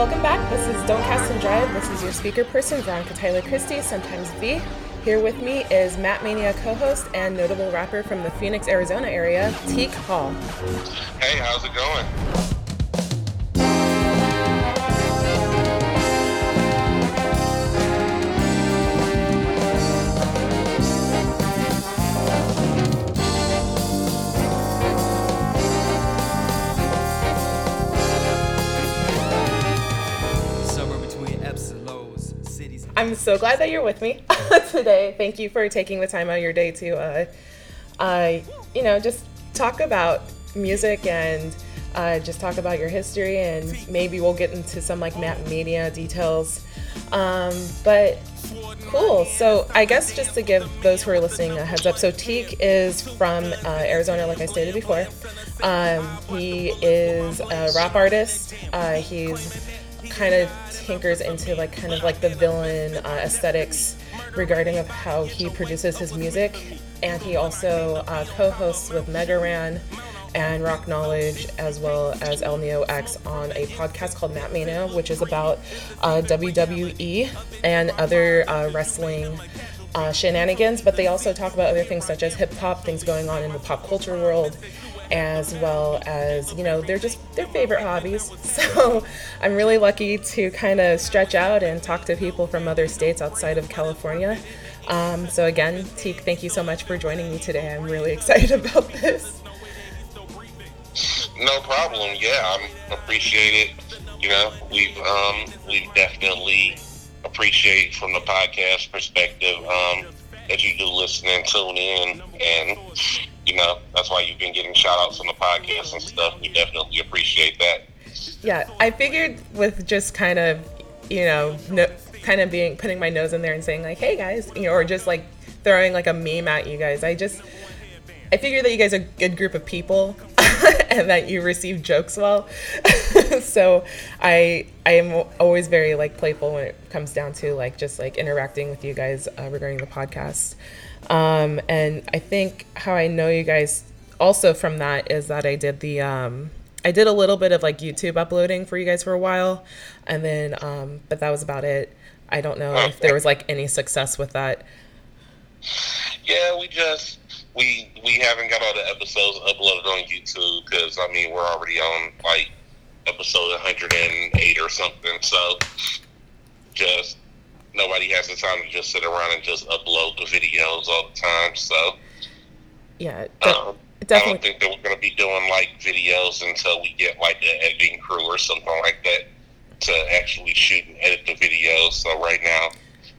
Welcome back. This is Don't Cast and Drive. This is your speaker person, Veronica Tyler Christie, sometimes V. Here with me is Mat Mania co host and notable rapper from the Phoenix, Arizona area, Teak Hall. Hey, how's it going? So glad that you're with me today. Thank you for taking the time out of your day to, uh, uh, you know, just talk about music and uh, just talk about your history, and maybe we'll get into some like Mat Mania details. Um, but cool. So I guess just to give those who are listening a heads up, so Teak is from uh, Arizona, like I stated before. Um, he is a rap artist. Uh, he's kind of tinkers into like kind of like the villain uh, aesthetics regarding of how he produces his music. And he also uh, co-hosts with Mega Ran and Rock Knowledge as well as El Neo X on a podcast called Mat Mania, which is about uh, WWE and other uh, wrestling uh, shenanigans, but they also talk about other things such as hip hop, things going on in the pop culture world, as well as you know they're just their favorite hobbies. So i'm really lucky to kind of stretch out and talk to people from other states outside of california. Um, so again teak thank you so much for joining me today. I'm really excited about this. No problem. Yeah i appreciate it. You know we've um, we've definitely appreciate from the podcast perspective um, that you do listen and tune in and you know, that's why you've been getting shout outs on the podcast and stuff. We definitely appreciate that. Yeah, I figured with just kind of, you know, no, kind of being putting my nose in there and saying like, "Hey guys," you know, or just like throwing like a meme at you guys. I just I figured that you guys are a good group of people and that you receive jokes well. so I I am always very like playful when it comes down to like just like interacting with you guys uh, regarding the podcast. Um, and I think how I know you guys also from that is that I did the um, I did a little bit of like YouTube uploading for you guys for a while, and then um, but that was about it. I don't know if there was like any success with that. Yeah, we just we we haven't got all the episodes uploaded on YouTube because I mean we're already on like episode 108 or something. So just nobody has the time to just sit around and just upload the videos all the time. So yeah, de- um, definitely. I don't think that we're going to be doing like videos until we get like an editing crew or something like that to actually shoot and edit the videos. So right now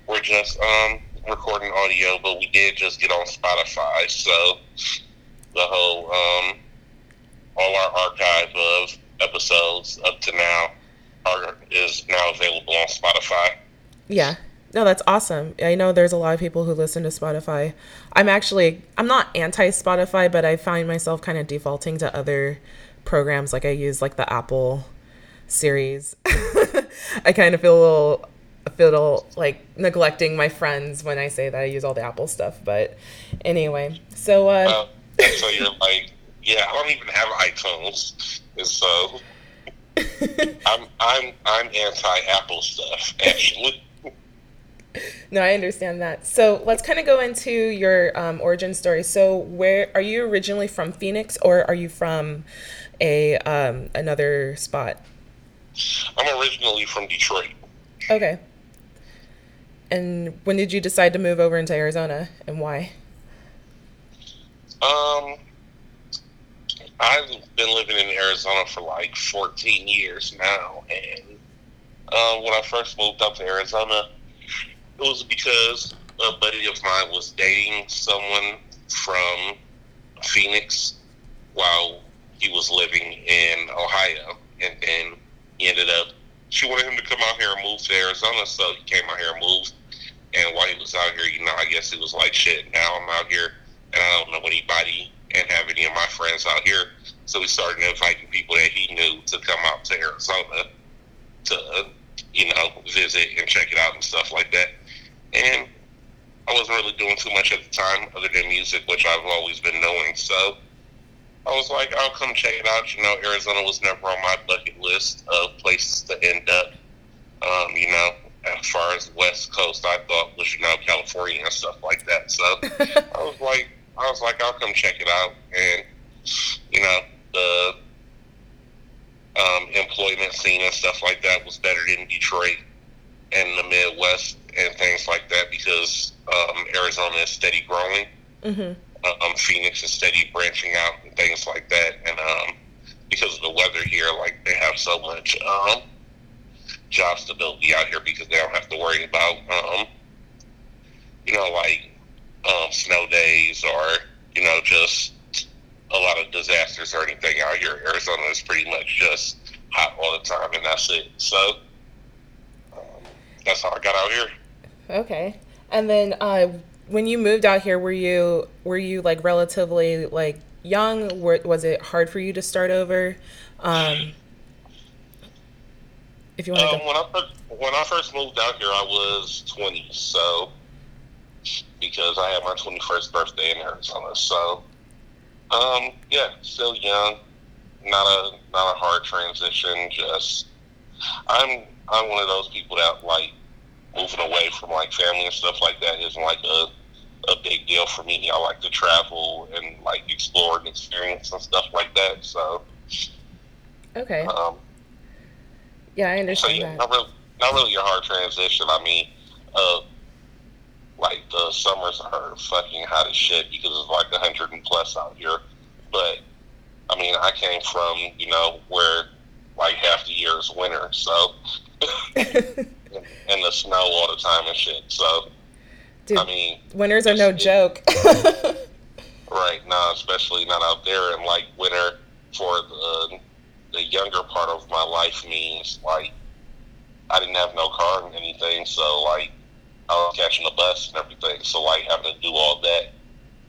we're just um, recording audio, but we did just get on Spotify. So the whole um, all our archive of episodes up to now are is now available on Spotify. Yeah. No, that's awesome. I know there's a lot of people who listen to Spotify. I'm actually I'm not anti Spotify, but I find myself kind of defaulting to other programs like I use like the Apple series. I kind of feel a little feel like neglecting my friends when I say that I use all the Apple stuff, but anyway. So uh, so you're like, yeah, I don't even have iPhones. So I'm I'm I'm anti Apple stuff actually no, I understand that. So let's kind of go into your um, origin story. So, where are you originally from? Phoenix, or are you from a um, another spot? I'm originally from Detroit. Okay. And when did you decide to move over into Arizona, and why? Um, I've been living in Arizona for like 14 years now, and uh, when I first moved up to Arizona it was because a buddy of mine was dating someone from Phoenix while he was living in Ohio, and then he ended up. She wanted him to come out here and move to Arizona, so he came out here and moved. And while he was out here, you know, I guess it was like shit. Now I'm out here, and I don't know anybody, and have any of my friends out here. So he started inviting people that he knew to come out to Arizona to, you know, visit and check it out and stuff like that and I wasn't really doing too much at the time other than music, which I've always been doing. So I was like, I'll come check it out. You know, Arizona was never on my bucket list of places to end up. Um, you know, as far as West Coast, I thought was you know California and stuff like that. So I was like, I was like, I'll come check it out, and you know, the um, employment scene and stuff like that was better than Detroit and the Midwest and things like that because um, Arizona is steady growing. Mm-hmm. Um, Phoenix is steady branching out and things like that, and um, because of the weather here, like they have so much um, job stability out here because they don't have to worry about, um, you know, like um, snow days or you know just a lot of disasters or anything out here. Arizona is pretty much just hot all the time, and that's it. So um, that's how I got out here. Okay, and then uh, when you moved out here, were you were you like relatively like young? Were, was it hard for you to start over? Um, if you want um, to. When I first, when I first moved out here, I was twenty. So because I had my twenty first birthday in Arizona, so um, yeah, still young. Not a not a hard transition. Just I'm I'm one of those people that like moving away from like family and stuff like that isn't like a a big deal for me. I like to travel and like explore and experience and stuff like that. So okay. Um, yeah, I understand so yeah, that. Not really, not really a hard transition. I mean, uh, like the summers are fucking hot as shit because it's like a hundred and plus out here. But I mean, I came from you know where like half the year is winter, so and the snow all the time and shit. So Dude, I mean, winters are no joke. right? No, especially not out there. And like winter for the the younger part of my life means like I didn't have no car and anything, so like I was catching a bus and everything. So like having to do all that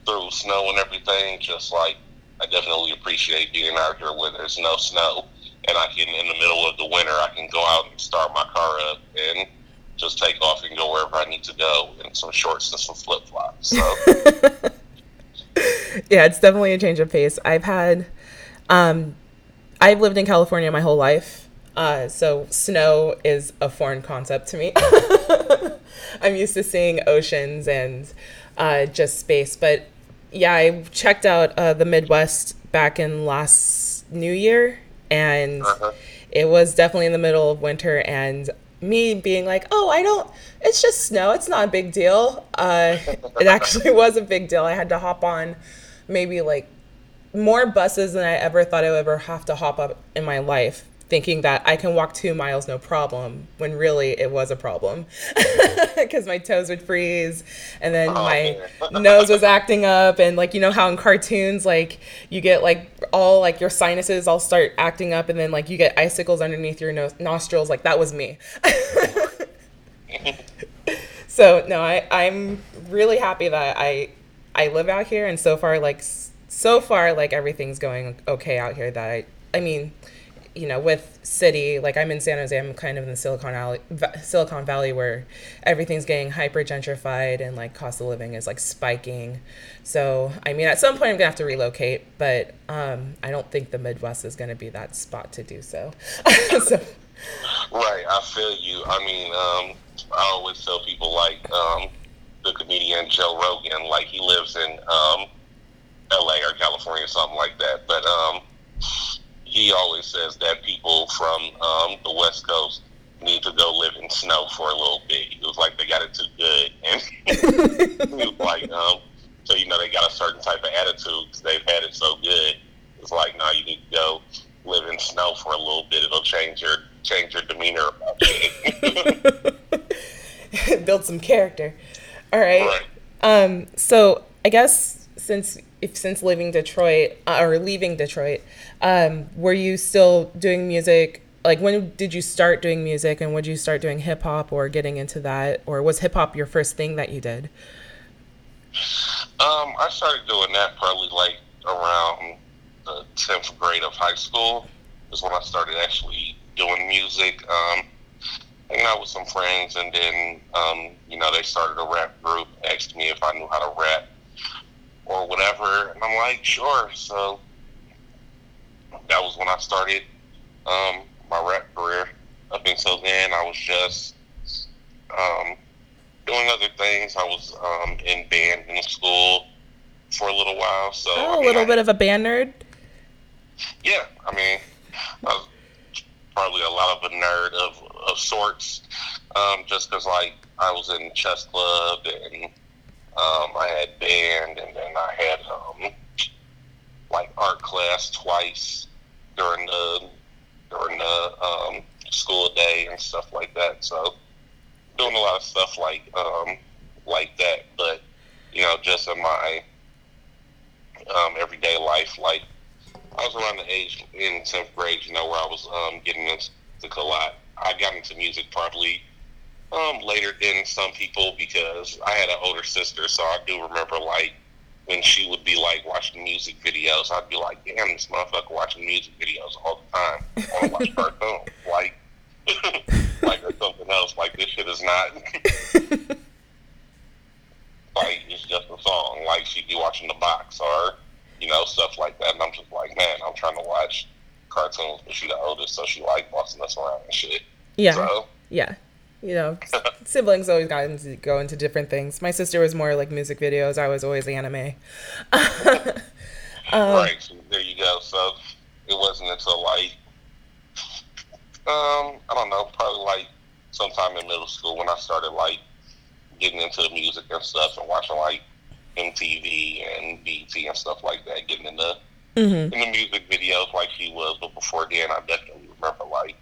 through snow and everything, just like I definitely appreciate being out here when there's no snow and I can in the middle of the winter I can go out and start my car up and just take off and go wherever I need to go in some shorts and some flip flops. So yeah, it's definitely a change of pace. I've had um I've lived in California my whole life. Uh, so snow is a foreign concept to me. I'm used to seeing oceans and uh, just space. But yeah, I checked out uh, the Midwest back in last New Year, and uh-huh. it was definitely in the middle of winter. And me being like, oh, I don't, it's just snow. It's not a big deal. Uh, it actually was a big deal. I had to hop on maybe like more buses than I ever thought I would ever have to hop up in my life thinking that I can walk two miles no problem when really it was a problem. Because my toes would freeze and then oh, my nose was acting up and like you know how in cartoons like you get like all like your sinuses all start acting up and then like you get icicles underneath your no- nostrils like that was me. So no I I'm really happy that I I live out here and so far like so far like everything's going okay out here that I I mean you know, with city, like I'm in San Jose, I'm kind of in the Silicon Valley, Silicon Valley where everything's getting hyper gentrified and like cost of living is like spiking. So, I mean, at some point I'm gonna have to relocate, but um, I don't think the Midwest is gonna be that spot to do so. so. Right, I feel you. I mean, um, I always tell people like um, the comedian Joe Rogan, like he lives in um, L.A. or California, something like that, but um, he always says that people from um, the West Coast need to go live in snow for a little bit. He was like, they got it too good. And he was like, um, so, you know, they got a certain type of attitude because they've had it so good. It's like, now nah, you need to go live in snow for a little bit. It'll change your change your demeanor Build some character. All right. right. Um, so I guess since if since living Detroit uh, or leaving Detroit, um, were you still doing music? Like when did you start doing music, and would you start doing hip hop or getting into that, or was hip hop your first thing that you did? Um, I started doing that probably like around the tenth grade of high school. Is when I started actually doing music. Um, hanging out with some friends, and then um, you know they started a rap group. Asked me if I knew how to rap or whatever. And I'm like, sure. So that was when I started um, my rap career. Up until then, I was just um, doing other things. I was um, in band in school for a little while. So oh, I mean, a little I- bit of a band nerd. Yeah, I mean, I was probably a lot of a nerd of of sorts, um, just because like I was in chess club and um, I had band, and then I had um, like art class twice during the during the um, school day and stuff like that. So doing a lot of stuff like um, like that, but you know, just in my um, everyday life, like I was around the age in tenth grade, you know, where I was um, getting into a lot. I got into music probably um, later than some people because I had an older sister, so I do remember like when she would be like watching music videos, I'd be like, "Damn, this motherfucker watching music videos all the time. I want to watch cartoons, like, like or something else. Like this shit is not like it's just a song. Like she'd be watching the box or you know stuff like that, and I'm just like, man, I'm trying to watch cartoons, but she the oldest, so she like bossing us around and shit. Yeah. So Yeah. You know, siblings always got into go into different things. My sister was more like music videos. I was always anime. Um, right, so there you go. So it wasn't until like um I don't know, probably like sometime in middle school when I started like getting into the music and stuff and watching like MTV and BT and stuff like that, getting into mhm. in the music videos like she was, but before then, I definitely remember like,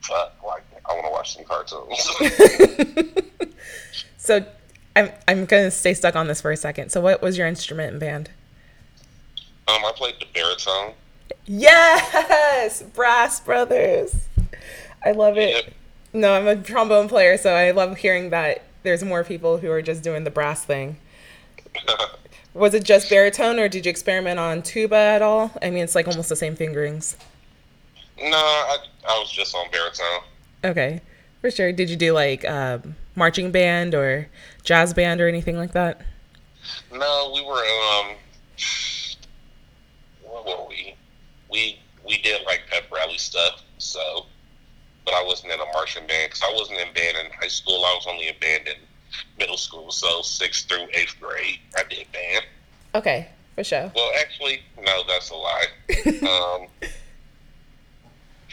fuck, like I want to watch some cartoons. So I'm I'm gonna stay stuck on this for a second. So what was your instrument in band? um, I played the baritone. Yes, Brass Brothers. I love it. Yep. No, I'm a trombone player, so I love hearing that there's more people who are just doing the brass thing. Was it just baritone, or did you experiment on tuba at all? I mean, it's like almost the same fingerings. No, I, I was just on baritone. Okay, for sure. Did you do like um, marching band or jazz band or anything like that? No, we were um, what were we? We we did like pep rally stuff. So, but I wasn't in a marching band because I wasn't in band in high school. I was only in band in middle school. So sixth through eighth grade, I did band. Okay, for sure. Well, actually, no, that's a lie. um,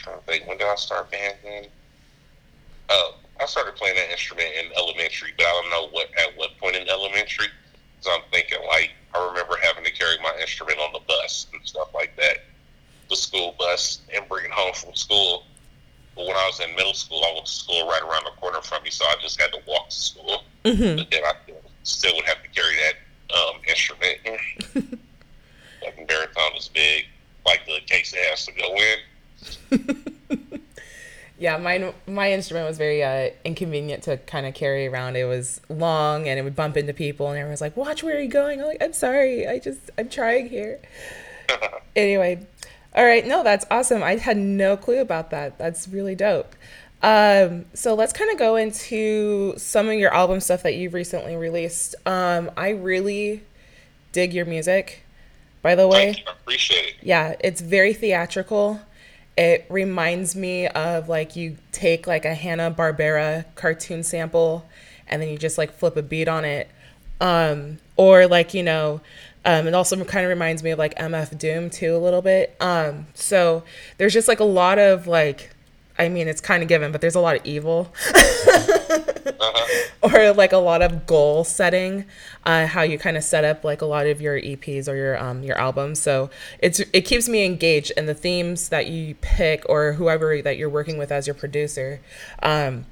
trying to think, when did I start band? Oh, I started playing that instrument in elementary, but I don't know what at what point in elementary. So I'm thinking, like, I remember having to carry my instrument on the bus and stuff like that, the school bus, and bring it home from school. But when I was in middle school, I went to school right around the corner from me, so I just had to walk to school. hmm But then I still would have to carry that um, instrument. like baritone is big, like the case it has to go in. Yeah, mine my instrument was very uh, inconvenient to kind of carry around. It was long and it would bump into people, and everyone was like, "Watch where you're going." I'm like, "I'm sorry, I just I'm trying here." anyway, all right, no, that's awesome. I had no clue about that. That's really dope. Um, so let's kind of go into some of your album stuff that you've recently released. Um, I really dig your music. By the way, Thank you, I appreciate it. yeah, it's very theatrical. It reminds me of like you take like a Hanna Barbera cartoon sample and then you just like flip a beat on it. Um, or like, you know, um, it also kind of reminds me of like MF Doom too a little bit. Um, so there's just like a lot of like, I mean, it's kind of given, but there's a lot of evil. Uh-huh. or like a lot of goal setting uh, how you kind of set up like a lot of your eps or your um, your albums so it's it keeps me engaged and the themes that you pick or whoever that you're working with as your producer um,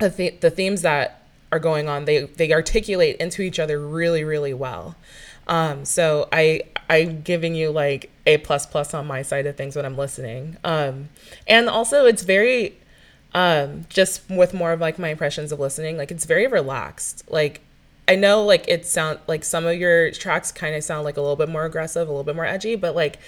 the, th- the themes that are going on they they articulate into each other really really well um, so i i'm giving you like a plus plus on my side of things when i'm listening. Um, and also it's very um just with more of like my impressions of listening like it's very relaxed. Like i know like it sound like some of your tracks kind of sound like a little bit more aggressive a little bit more edgy but like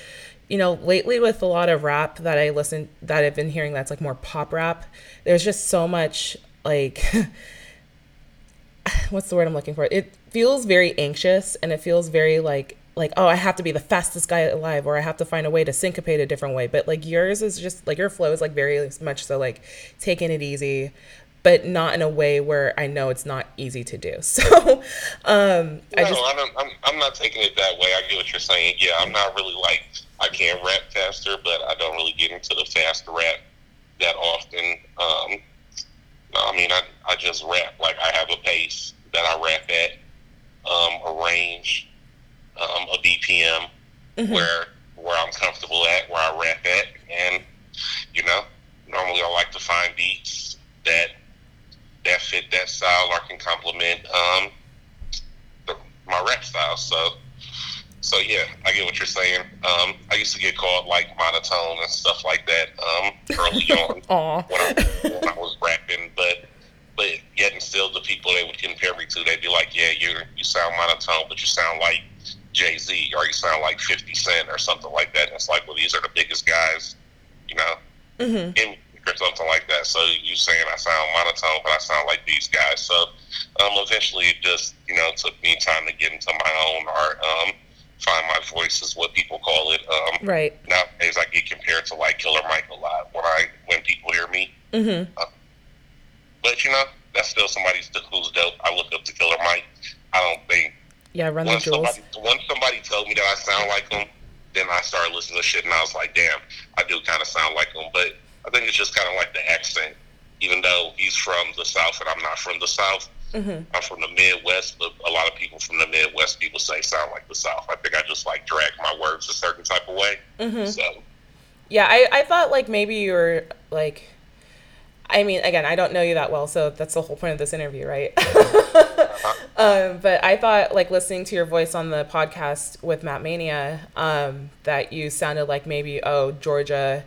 you know lately with a lot of rap that i listen that i've been hearing that's like more pop rap there's just so much like what's the word i'm looking for? It feels very anxious and it feels very like like oh I have to be the fastest guy alive or I have to find a way to syncopate a different way. But like yours is just like your flow is like very much so like taking it easy, but not in a way where I know it's not easy to do. So um, I just I don't, I'm I'm not taking it that way. I get what you're saying. Yeah, I'm not really like I can't rap faster, but I don't really get into the fast rap that often. Um, I mean, I, I just rap. Like, I have a pace that I rap at, um, a range, um, a BPM mm-hmm. where where I'm comfortable at, where I rap at. And, you know, normally I like to find beats that that fit that style or can complement um, the, my rap style. So, so yeah, I get what you're saying. Um, I used to get called like monotone and stuff like that um, early on when I, when I was rapping, but but yet and still the people they would compare me to, they'd be like, yeah, you you sound monotone, but you sound like Jay Z or you sound like Fifty Cent or something like that. And it's like, well, these are the biggest guys, you know, mm-hmm. in or something like that. So you saying I sound monotone, but I sound like these guys. So um, eventually, it just you know took me time to get into my own art. Um, find my voice is what people call it. Um, right. Nowadays, I get compared to like Killer Mike a lot when I when people hear me. Mm-hmm. Uh, but you know, that's still somebody who's dope. I look up to Killer Mike. I don't think. Yeah, run the jewels. Somebody, once somebody told me that I sound like him, then I started listening to shit, and I was like, damn, I do kind of sound like him. But I think it's just kind of like the accent. Even though he's from the South and I'm not from the South, Mm-hmm. I'm from the Midwest, but a lot of people from the Midwest people say sound like the South. I think I just like drag my words a certain type of way. Mm-hmm. So, yeah, I, I thought like maybe you were like, I mean, again, I don't know you that well, so that's the whole point of this interview, right? uh-huh. um, but I thought like listening to your voice on the podcast with Mat Mania, um, that you sounded like maybe oh Georgia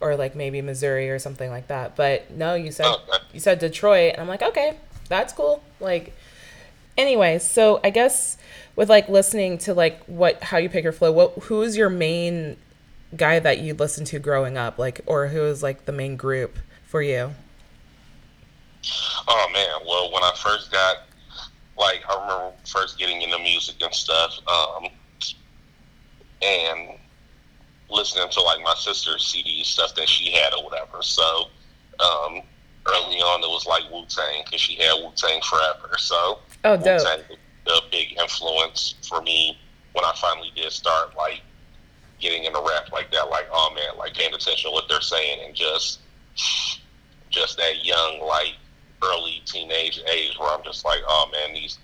or like maybe Missouri or something like that. But no, you said oh, you said Detroit, and I'm like, okay, that's cool. Like, anyway, so I guess with like listening to like what how you pick your flow, what who is your main guy that you listened to growing up, like, or who is like the main group for you? Oh man, well, when I first got like I remember first getting into music and stuff, um, and listening to like my sister's CD stuff that she had or whatever. So um, early on, it was like Wu Tang because she had Wu Tang forever. So oh, dope. Wu-Tang was a big influence for me when I finally did start like getting into rap like that. Like, oh man, like paying attention to what they're saying and just just that young like early teenage age where I'm just like, oh man, these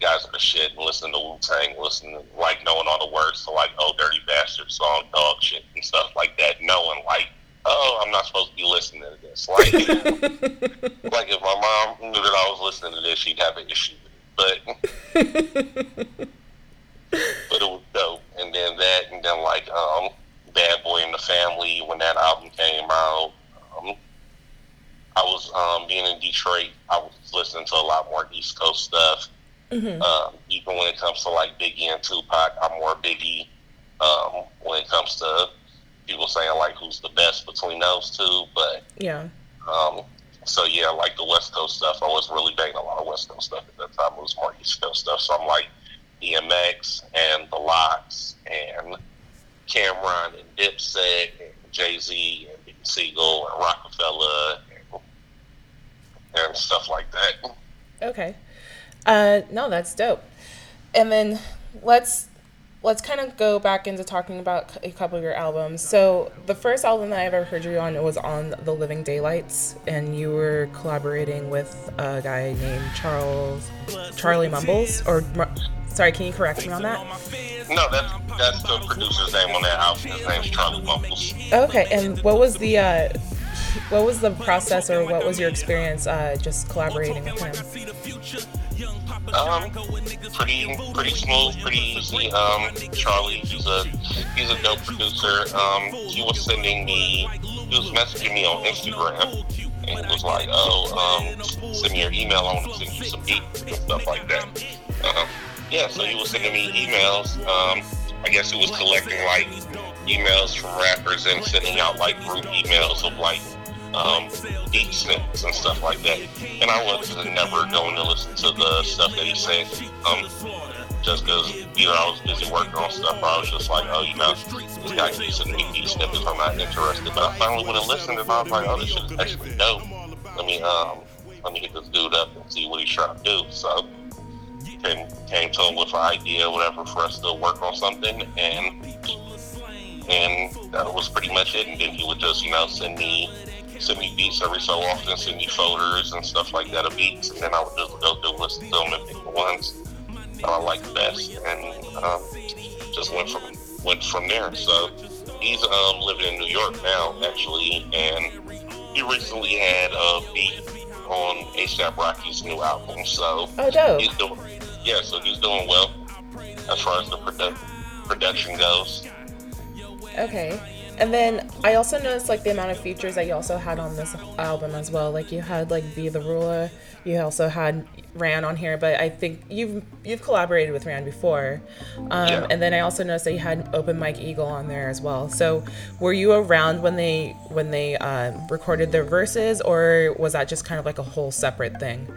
guys are the shit and listening to Wu Tang, listening like knowing all the words to like Oh Dirty Bastard song, dog shit and stuff like that, knowing like oh, I'm not supposed to be listening to this. Like, like if my mom knew that I was listening to this, she'd have an issue. But, but it was dope. And then that, and then like um, Bad Boy in the Family, when that album came out, um, I was um, being in Detroit. I was listening to a lot more East Coast stuff. Mm-hmm. Um, even when it comes to like Biggie and Tupac, I'm more Biggie. Um, when it comes to people saying like who's the best between those two, but yeah. Um, so yeah, like the West Coast stuff, I was really banging a lot of West Coast stuff at that time. It was more East Coast stuff. So I'm like DMX and the Lox and Cam'ron and Dipset and Jay Z and Big Siegel and Rockefeller and, stuff like that. Okay. Uh, no, that's dope. And then let's let's kind of go back into talking about a couple of your albums. So the first album that I ever heard you on was on The Living Daylights, and you were collaborating with a guy named Charles Charlie Mumbles. Or sorry, can you correct me on that? No, that's that's the producer's name on that album. His name's Charlie Mumbles. Okay, and what was the uh, what was the process, or what was your experience uh, just collaborating with him? Um, pretty pretty smooth, pretty easy. Um, Charlie, he's a he's a dope producer. Um, he was sending me, he was messaging me on Instagram, and he was like, "Oh, um, send me your email. I want to send you some beats and stuff like that." Uh, yeah, so he was sending me emails. Um, I guess he was collecting like emails from rappers and sending out like group emails of like um, beat snippets and stuff like that. And I was never going to listen to the stuff that he said. Um, just because either I was busy working on stuff or I was just like, oh, you know, this guy keeps sending me these snippets, I'm not interested. But I finally went and listened and I was like, oh, this shit is actually dope. Let me, um, let me hit this dude up and see what he's trying to do. So, came, came to him with an idea, whatever, for us to work on something, and and that was pretty much it. And then he would just, you know, send me send me beats every so often, send me folders and stuff like that of beats, and then I would just go through listen to them and pick the ones that I like best, and um, just went from went from there. So he's um, living in New York now, actually, and he recently had a beat on ASAP Rocky's new album. So oh, dope. he's doing yeah, so he's doing well as far as the produ- production goes. Okay. And then I also noticed like the amount of features that you also had on this album as well. Like you had like Be the Ruler, you also had Ran on here, but I think you've you've collaborated with Ran before. Um, yeah. And then I also noticed that you had Open Mike Eagle on there as well. So were you around when they when they um, recorded their verses, or was that just kind of like a whole separate thing?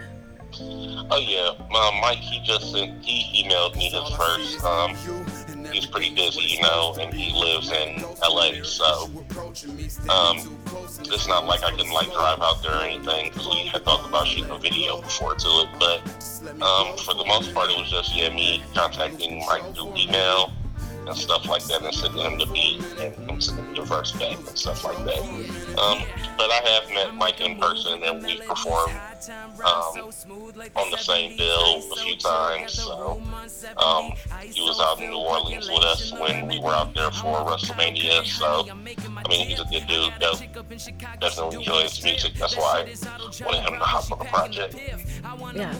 Oh yeah, um, Mike. He just sent, he emailed me his first. He's pretty busy, you know, and he lives in LA, so um, it's not like I can like drive out there or anything because we had talked about shooting a video before to it. But um, for the most part, it was just yeah, me contacting Mike through email and stuff like that, and sending him the beat and him sending the verse back and stuff like that. Um, but I have met Mike in person, and we've performed um, on the same bill a few times. So um, he was out in New Orleans with us when we were out there for WrestleMania. So I mean, he's a good dude. Dope. Definitely enjoy his music. That's why I wanted him to hop on the project. Yeah.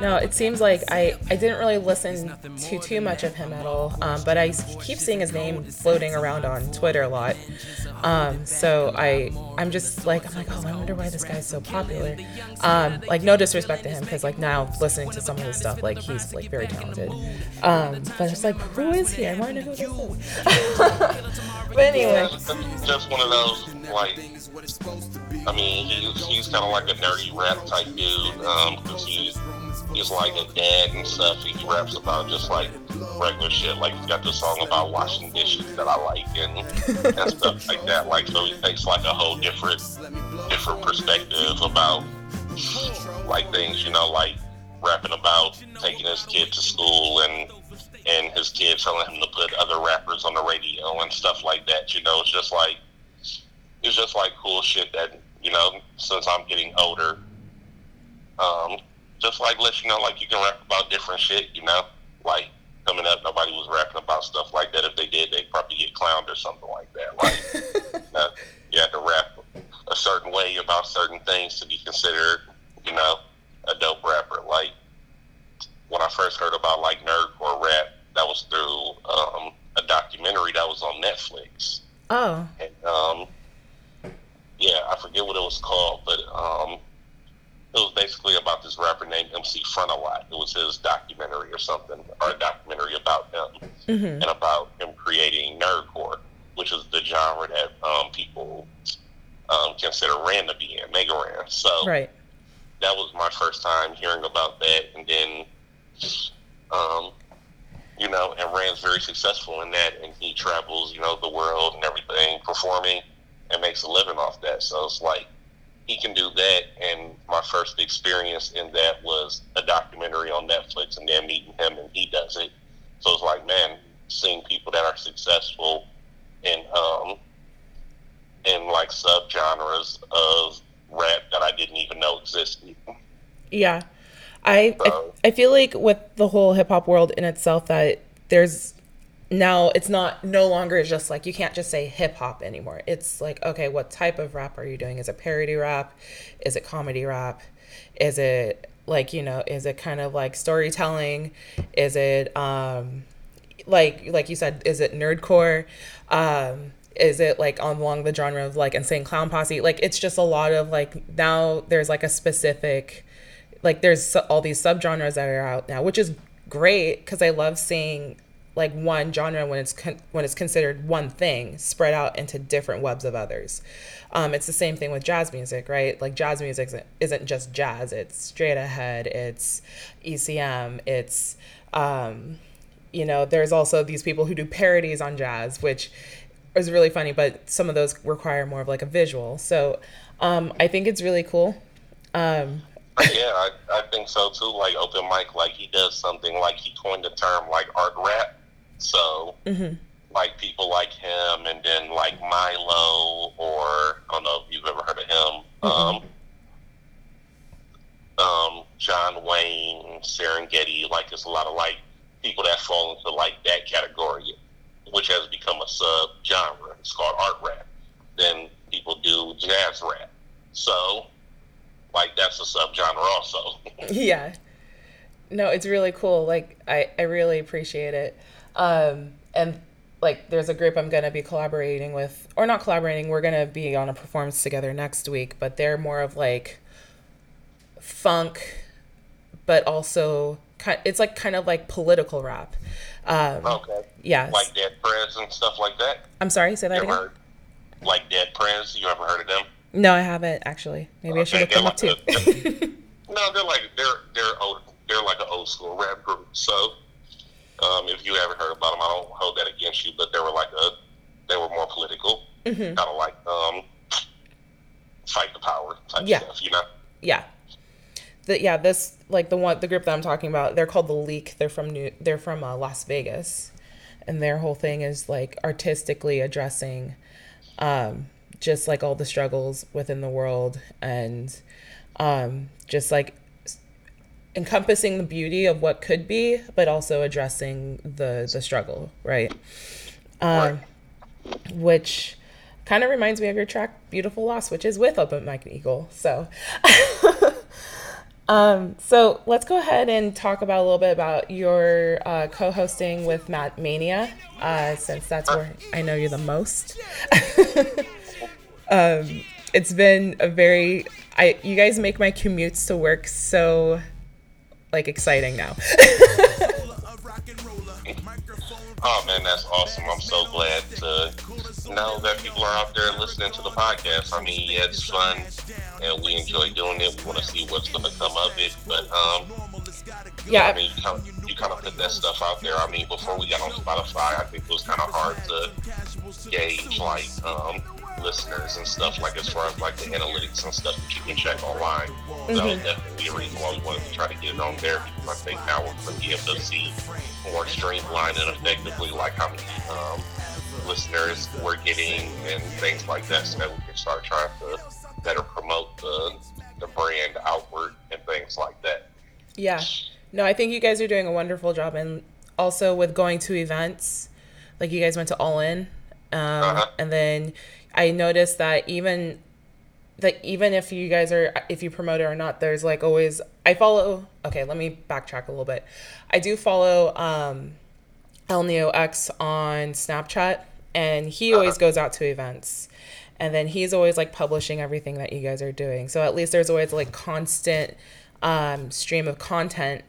No, it seems like I I didn't really listen to too much of him at all, um, but I keep seeing his name floating around on Twitter a lot. Um, so I I'm just like I'm like oh I wonder why this guy's so popular. Um, like no disrespect to him because like now listening to some of his stuff like he's like very talented. Um, but it's like who is he? I want to know who this is. but anyway, just one of those like I mean he's he's kind of like a nerdy rap type dude because um, he's he's like a dad and stuff. He raps about just like regular shit. Like he's got this song about washing dishes that I like and, and stuff like that. Like so he takes like a whole different different perspective about like things, you know, like rapping about taking his kid to school and and his kid telling him to put other rappers on the radio and stuff like that. You know, it's just like it's just like cool shit that you know. Since I'm getting older, um, just like let you know, like you can rap about different shit. You know, like coming up, nobody was rapping about stuff like that. If they did, they'd probably get clowned or something like that. Like uh, you had to rap a certain way about certain things to be considered, you know, a dope rapper. Like when I first heard about like nerdcore rap, that was through um, a documentary that was on Netflix. Oh. And um, yeah, I forget what it was called, but um, it was basically about this rapper named MC Frontalot. It was his documentary or something, or a documentary about him mm-hmm. and about him creating nerdcore, which is the genre that um, people um, consider Ran to be in, Mega Ran. So right. that was my first time hearing about that, and then, um, you know, and Ran's very successful in that, and he travels, you know, the world and everything, performing, and makes a living off that. So it's like he can do that. And my first experience in that was a documentary on Netflix, and then meeting him, and he does it. So it's like, man, seeing people that are successful in um in like subgenres of rap that I didn't even know existed. Yeah. I, I I feel like with the whole hip hop world in itself that there's now it's not no longer just like you can't just say hip hop anymore. It's like okay, what type of rap are you doing? Is it parody rap? Is it comedy rap? Is it like you know? Is it kind of like storytelling? Is it um like like you said? Is it nerdcore? Um, is it like on along the genre of like insane clown posse? Like it's just a lot of like now there's like a specific like there's all these subgenres that are out now, which is great because I love seeing like one genre when it's con- when it's considered one thing spread out into different webs of others. Um, it's the same thing with jazz music, right? Like jazz music isn't, isn't just jazz; it's straight ahead, it's ECM, it's Um, you know, there's also these people who do parodies on jazz, which is really funny, but some of those require more of like a visual. So um, I think it's really cool. Um, yeah, I, I think so too. Like Open Mike, like he does something like he coined the term like art rap. So mm-hmm. like people like him, and then like Milo, or I don't know if you've ever heard of him. Mm-hmm. Um, um, Jonwayne, Serengeti, like there's a lot of like people that fall into like that category, which has become a sub genre. It's called art rap. Then people do jazz rap. So like that's a sub genre also. yeah. No, it's really cool. Like I, I really appreciate it. Um, and like there's a group I'm gonna be collaborating with or not collaborating, we're gonna be on a performance together next week, but they're more of like funk but also kind it's like kind of like political rap. Um, okay. Yeah. Like Dead Prez and stuff like that. I'm sorry, say that again. Heard, like Dead Prez, you ever heard of them? No, I haven't actually. Maybe okay, I should look them like up too. A, no, they're like they're they're old. They're like an old school rap group. So, um, if you ever heard about them, I don't hold that against you. But they were like a they were more political, mm-hmm. kind of like um, fight the power type yeah. stuff. You know? Yeah. The, yeah, this like the one the group that I'm talking about. They're called the Leak. They're from New. They're from uh, Las Vegas, and their whole thing is like artistically addressing um, just like all the struggles within the world and um, just like encompassing the beauty of what could be, but also addressing the the struggle, right? Um, which kind of reminds me of your track "Beautiful Loss," which is with Open Mike Eagle. So, um, so let's go ahead and talk about a little bit about your uh, co-hosting with Mat Mania, uh, since that's where I know you the most. Um, it's been a very I you guys make my commutes to work so like exciting now. oh man, that's awesome! I'm so glad to know that people are out there listening to the podcast. I mean, yeah, it's fun and we enjoy doing it. We want to see what's going to come of it, but um, yeah, I mean, you kind, of, you kind of put that stuff out there. I mean, before we got on Spotify, I think it was kind of hard to gauge like um, listeners and stuff like as far as like the analytics and stuff that you can check online. Mm-hmm. That was definitely be a reason why we wanted to try to get it on there because I think now we're going to be able to see more streamlined and effectively like how many um, listeners we're getting and things like that, so that we can start trying to better promote the the brand outward and things like that. Yeah. No, I think you guys are doing a wonderful job, and also with going to events, like you guys went to All In, um, uh-huh. and then I noticed that even that even if you guys are if you promote it or not, there's like always I follow. Okay, let me backtrack a little bit. I do follow um, El Neo X on Snapchat, and he uh-huh. always goes out to events. And then he's always like publishing everything that you guys are doing. So at least there's always like constant um, stream of content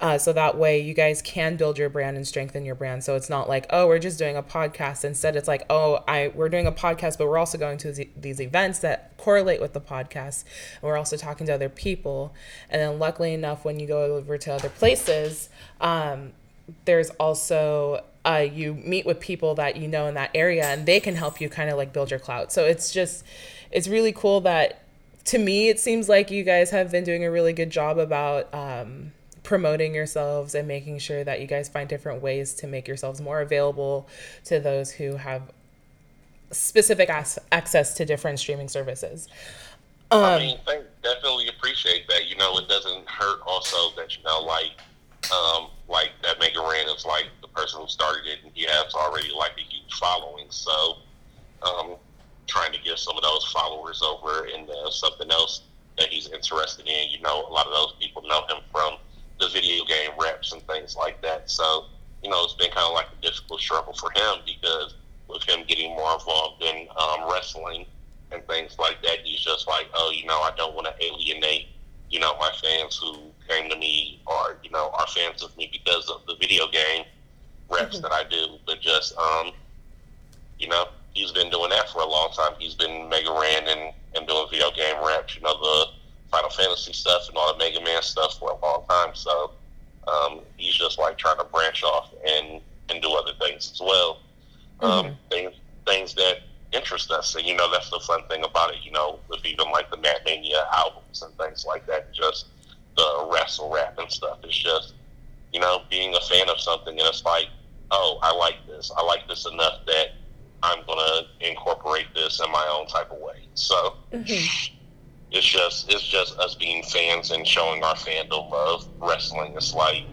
uh, so that way you guys can build your brand and strengthen your brand. So it's not like, oh, we're just doing a podcast. Instead, it's like, oh, I we're doing a podcast, but we're also going to these events that correlate with the podcast. And we're also talking to other people. And then luckily enough, when you go over to other places, um, there's also uh, you meet with people that you know in that area and they can help you kind of like build your clout. So it's just, it's really cool that to me, it seems like you guys have been doing a really good job about, um, promoting yourselves and making sure that you guys find different ways to make yourselves more available to those who have specific as- access to different streaming services. Um, I mean, thank, definitely appreciate that. You know, it doesn't hurt also that you know, like, um, like that Mega Ran is like the person who started it, and he has already like a huge following. So, um, trying to get some of those followers over into something else that he's interested in. You know, a lot of those people know him from the video game reps and things like that. So, you know, it's been kind of like a difficult struggle for him because with him getting more involved in um, wrestling and things like that, he's just like, oh, you know, I don't want to alienate, you know, my fans who came to me or, you know, are fans of me because of the video game reps mm-hmm. that I do. But just, um, you know, he's been doing that for a long time. He's been Mega Ran and, and doing video game reps, you know, the Final Fantasy stuff and all the Mega Man stuff for a long time. So Um, he's just like trying to branch off and and do other things as well. Um, mm-hmm. things things that interest us, and you know that's the fun thing about it. You know, with even like the Mat Mania albums and things like that, just the wrestle rap and stuff. It's just you know being a fan of something, and it's like, oh, I like this. I like this enough that I'm gonna incorporate this in my own type of way. So. Mm-hmm it's just it's just us being fans and showing our fandom of wrestling. It's like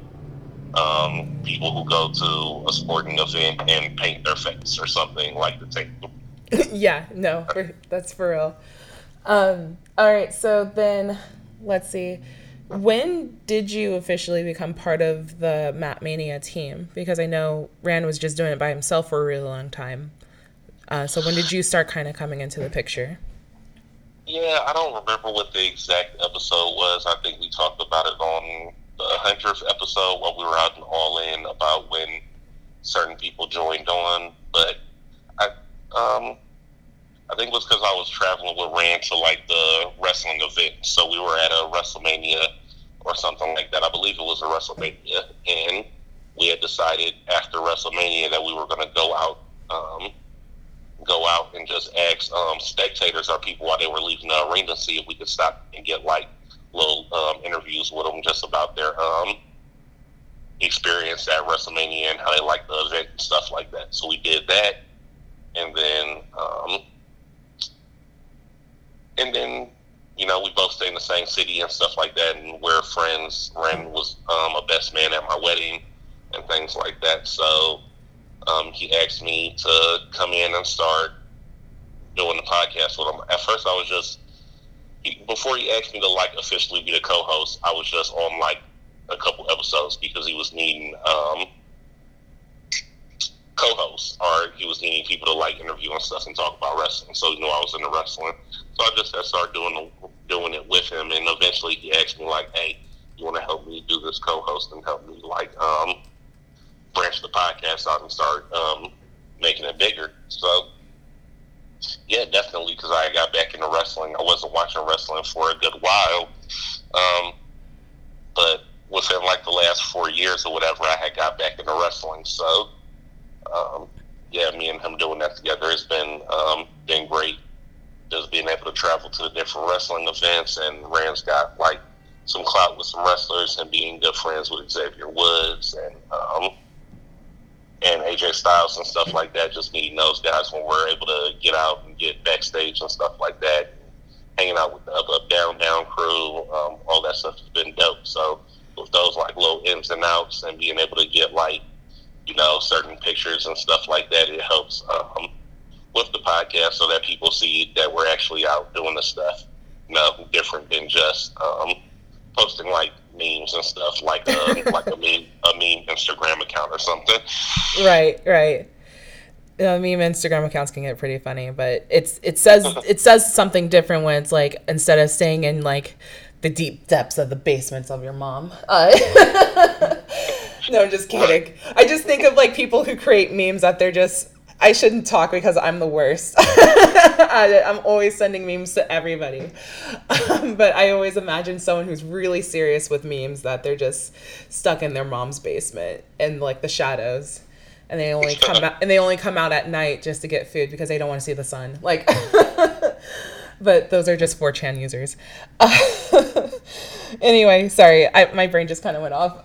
um, people who go to a sporting event and paint their face or something like the tape. yeah, no, for, that's for real. Um, all right, so then let's see. When did you officially become part of the Mat Mania team? Because I know Ran was just doing it by himself for a really long time. Uh, so when did you start kind of coming into the picture? Yeah, I don't remember what the exact episode was. I think we talked about it on the hundredth episode while we were out in All In about when certain people joined on. But I, um, I think it was because I was traveling with Ran to like the wrestling event. So we were at a WrestleMania or something like that. I believe it was a WrestleMania, and we had decided after WrestleMania that we were going to go out. Um, go out and just ask um, spectators or people while they were leaving the arena, see if we could stop and get like little um, interviews with them just about their um, experience at WrestleMania and how they like the event and stuff like that. So we did that, and then um, and then you know we both stay in the same city and stuff like that, and we're friends. Ran was um, a best man at my wedding and things like that. So um, he asked me to come in and start doing the podcast with him. At first, I was just before he asked me to like officially be the co-host, I was just on like a couple episodes because he was needing um, co-hosts or he was needing people to like interview and stuff and talk about wrestling. So he knew I was into wrestling, so I just I started doing doing it with him. And eventually, he asked me like, "Hey, you want to help me do this co-host and help me like um, branch the podcast out and start um, making it bigger. So, yeah, definitely, because I got back into wrestling. I wasn't watching wrestling for a good while, um, but within like the last four years or whatever, I had got back into wrestling. So, um, yeah, me and him doing that together has been um, been great. Just being able to travel to the different wrestling events, and Ran's got like some clout with some wrestlers, and being good friends with Xavier Woods, and um, and AJ Styles and stuff like that. Just meeting those guys when we're able to get out and get backstage and stuff like that. Hanging out with the up, up, down, down crew, um, all that stuff has been dope. So with those like little ins and outs and being able to get like, you know, certain pictures and stuff like that, it helps um, with the podcast so that people see that we're actually out doing the stuff. You know, different than just um, posting like memes and stuff, like a like a meme a meme Instagram account or something. Right, right. Uh, meme Instagram accounts can get pretty funny, but it's it says it says something different when it's like instead of staying in like the deep depths of the basements of your mom. Uh, no, I'm just kidding. I just think of like people who create memes that they're just I shouldn't talk because I'm the worst. I, am always sending memes to everybody. Um, but I always imagine someone who's really serious with memes that they're just stuck in their mom's basement in like the shadows. And they only come out and they only come out at night just to get food because they don't want to see the sun. Like but those are just 4chan users. Uh, anyway, sorry, I, my brain just kind of went off.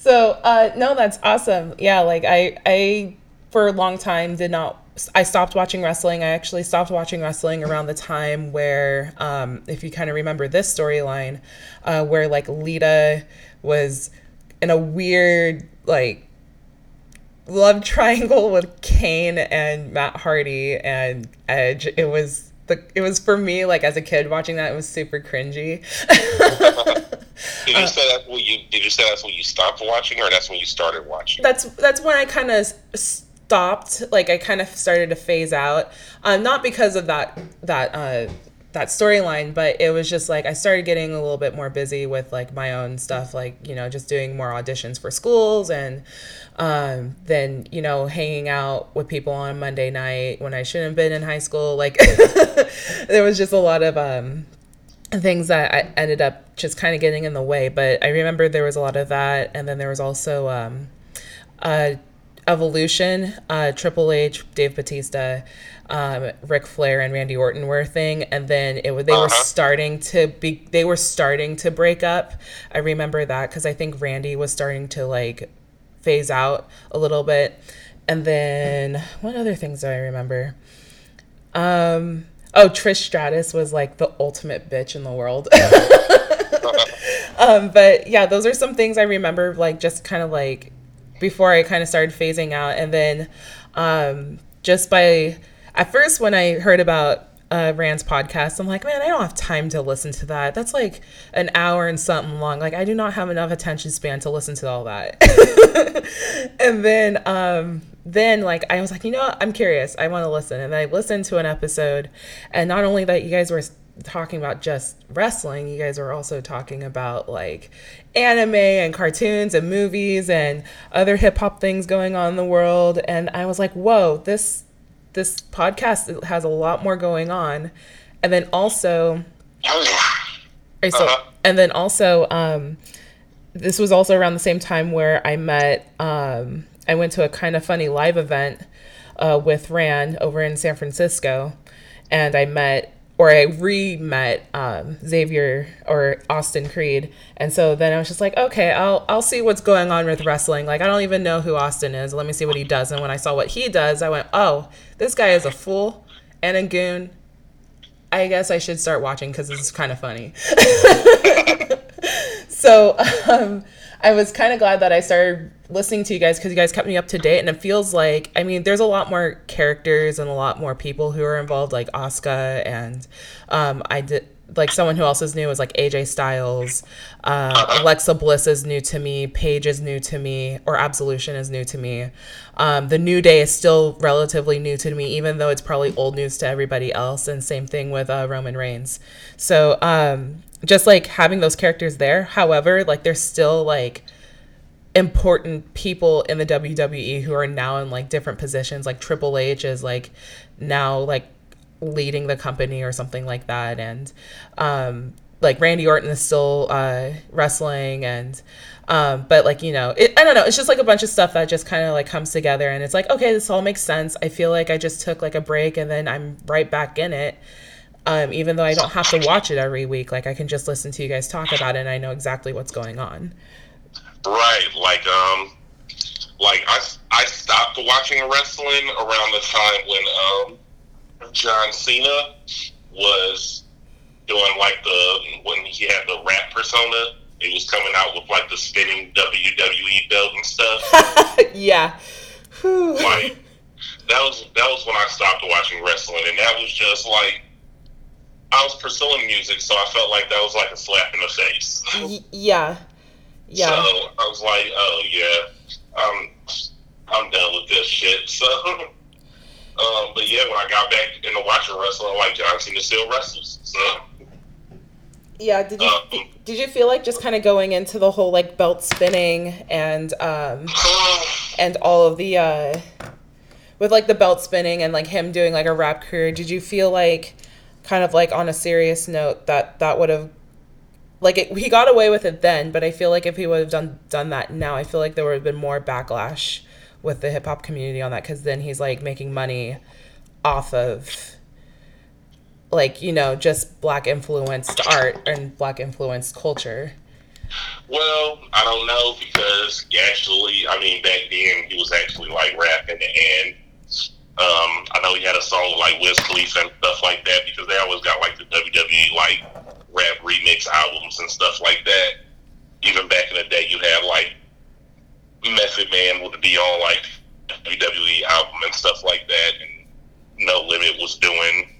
So uh, no, that's awesome. Yeah, like I I for a long time did not. I stopped watching wrestling. I actually stopped watching wrestling around the time where, um, if you kind of remember this storyline, uh, where like Lita was in a weird like love triangle with Kane and Matt Hardy and Edge. It was the it was for me like as a kid watching that it was super cringy. did you say that when you did you say that's when you stopped watching or that's when you started watching? That's that's when I kind of stopped. Like I kind of started to phase out. Um, not because of that that uh, that storyline, but it was just like I started getting a little bit more busy with like my own stuff, like you know, just doing more auditions for schools and um, then you know hanging out with people on Monday night when I shouldn't have been in high school. Like there was just a lot of um, things that I ended up just kind of getting in the way. But I remember there was a lot of that, and then there was also um, uh, Evolution, uh, Triple H, Dave Batista, um, Ric Flair, and Randy Orton were a thing, and then it they uh-huh. were starting to be they were starting to break up. I remember that because I think Randy was starting to like phase out a little bit, and then what other things do I remember? Um, oh, Trish Stratus was like the ultimate bitch in the world. um, but yeah, those are some things I remember, like just kind of like before I kind of started phasing out, and then um, just by at first when I heard about uh, Ran's podcast, I'm like, man, I don't have time to listen to that. That's like an hour and something long. Like, I do not have enough attention span to listen to all that. and then, um, then like I was like, you know what? I'm curious. I want to listen. And I listened to an episode, and not only that, you guys were talking about just wrestling, you guys were also talking about like anime and cartoons and movies and other hip hop things going on in the world. And I was like, whoa, this this podcast has a lot more going on. And then also, so, uh-huh. and then also, um, this was also around the same time where I met, um, I went to a kind of funny live event uh, with Ran over in San Francisco, and I met or I re met um, Xavier or Austin Creed, and so then I was just like, okay, I'll I'll see what's going on with wrestling. Like I don't even know who Austin is. Let me see what he does. And when I saw what he does, I went, oh, this guy is a fool and a goon. I guess I should start watching because this is kind of funny. so um, I was kind of glad that I started listening to you guys because you guys kept me up to date and it feels like i mean there's a lot more characters and a lot more people who are involved like Asuka and um, i did like someone who else is new is like AJ Styles, uh, Alexa Bliss is new to me, Paige is new to me, or Absolution is new to me. Um, the New Day is still relatively new to me, even though it's probably old news to everybody else. And same thing with uh, Roman Reigns. So um, just like having those characters there, however, like they're still like important people in the WWE who are now in like different positions. Like Triple H is like now like leading the company or something like that, and um, like Randy Orton is still uh, wrestling and. Um, but like you know, it, I don't know. It's just like a bunch of stuff that just kind of like comes together, and it's like, okay, this all makes sense. I feel like I just took like a break, and then I'm right back in it. Um, even though I don't have to watch it every week, like I can just listen to you guys talk about it, and I know exactly what's going on. Right, like um, like I I stopped watching wrestling around the time when um, John Cena was doing like the when he had the rap persona. It was coming out with like the spinning WWE belt and stuff. yeah. like that was that was when I stopped watching wrestling, and that was just like I was pursuing music, so I felt like that was like a slap in the face. Y- yeah. Yeah. So I was like, oh yeah, I'm I'm done with this shit. So, um, but yeah, when I got back into watching wrestling, like John Cena still wrestles. So. Yeah, did you um, did you feel like just kind of going into the whole like belt spinning and um and all of the uh with like the belt spinning and like him doing like a rap career, did you feel like kind of like on a serious note that that would have like it, he got away with it then, but I feel like if he would have done done that now, I feel like there would have been more backlash with the hip hop community on that because then he's like making money off of like you know just black influenced art and black influenced culture. Well, I don't know because actually, I mean, back then he was actually like rapping, and um, I know he had a song like Wiz Khalifa and stuff like that because they always got like the WWE like rap remix albums and stuff like that. Even back in the day, you had like Method Man would be on like WWE album and stuff like that, and No Limit was doing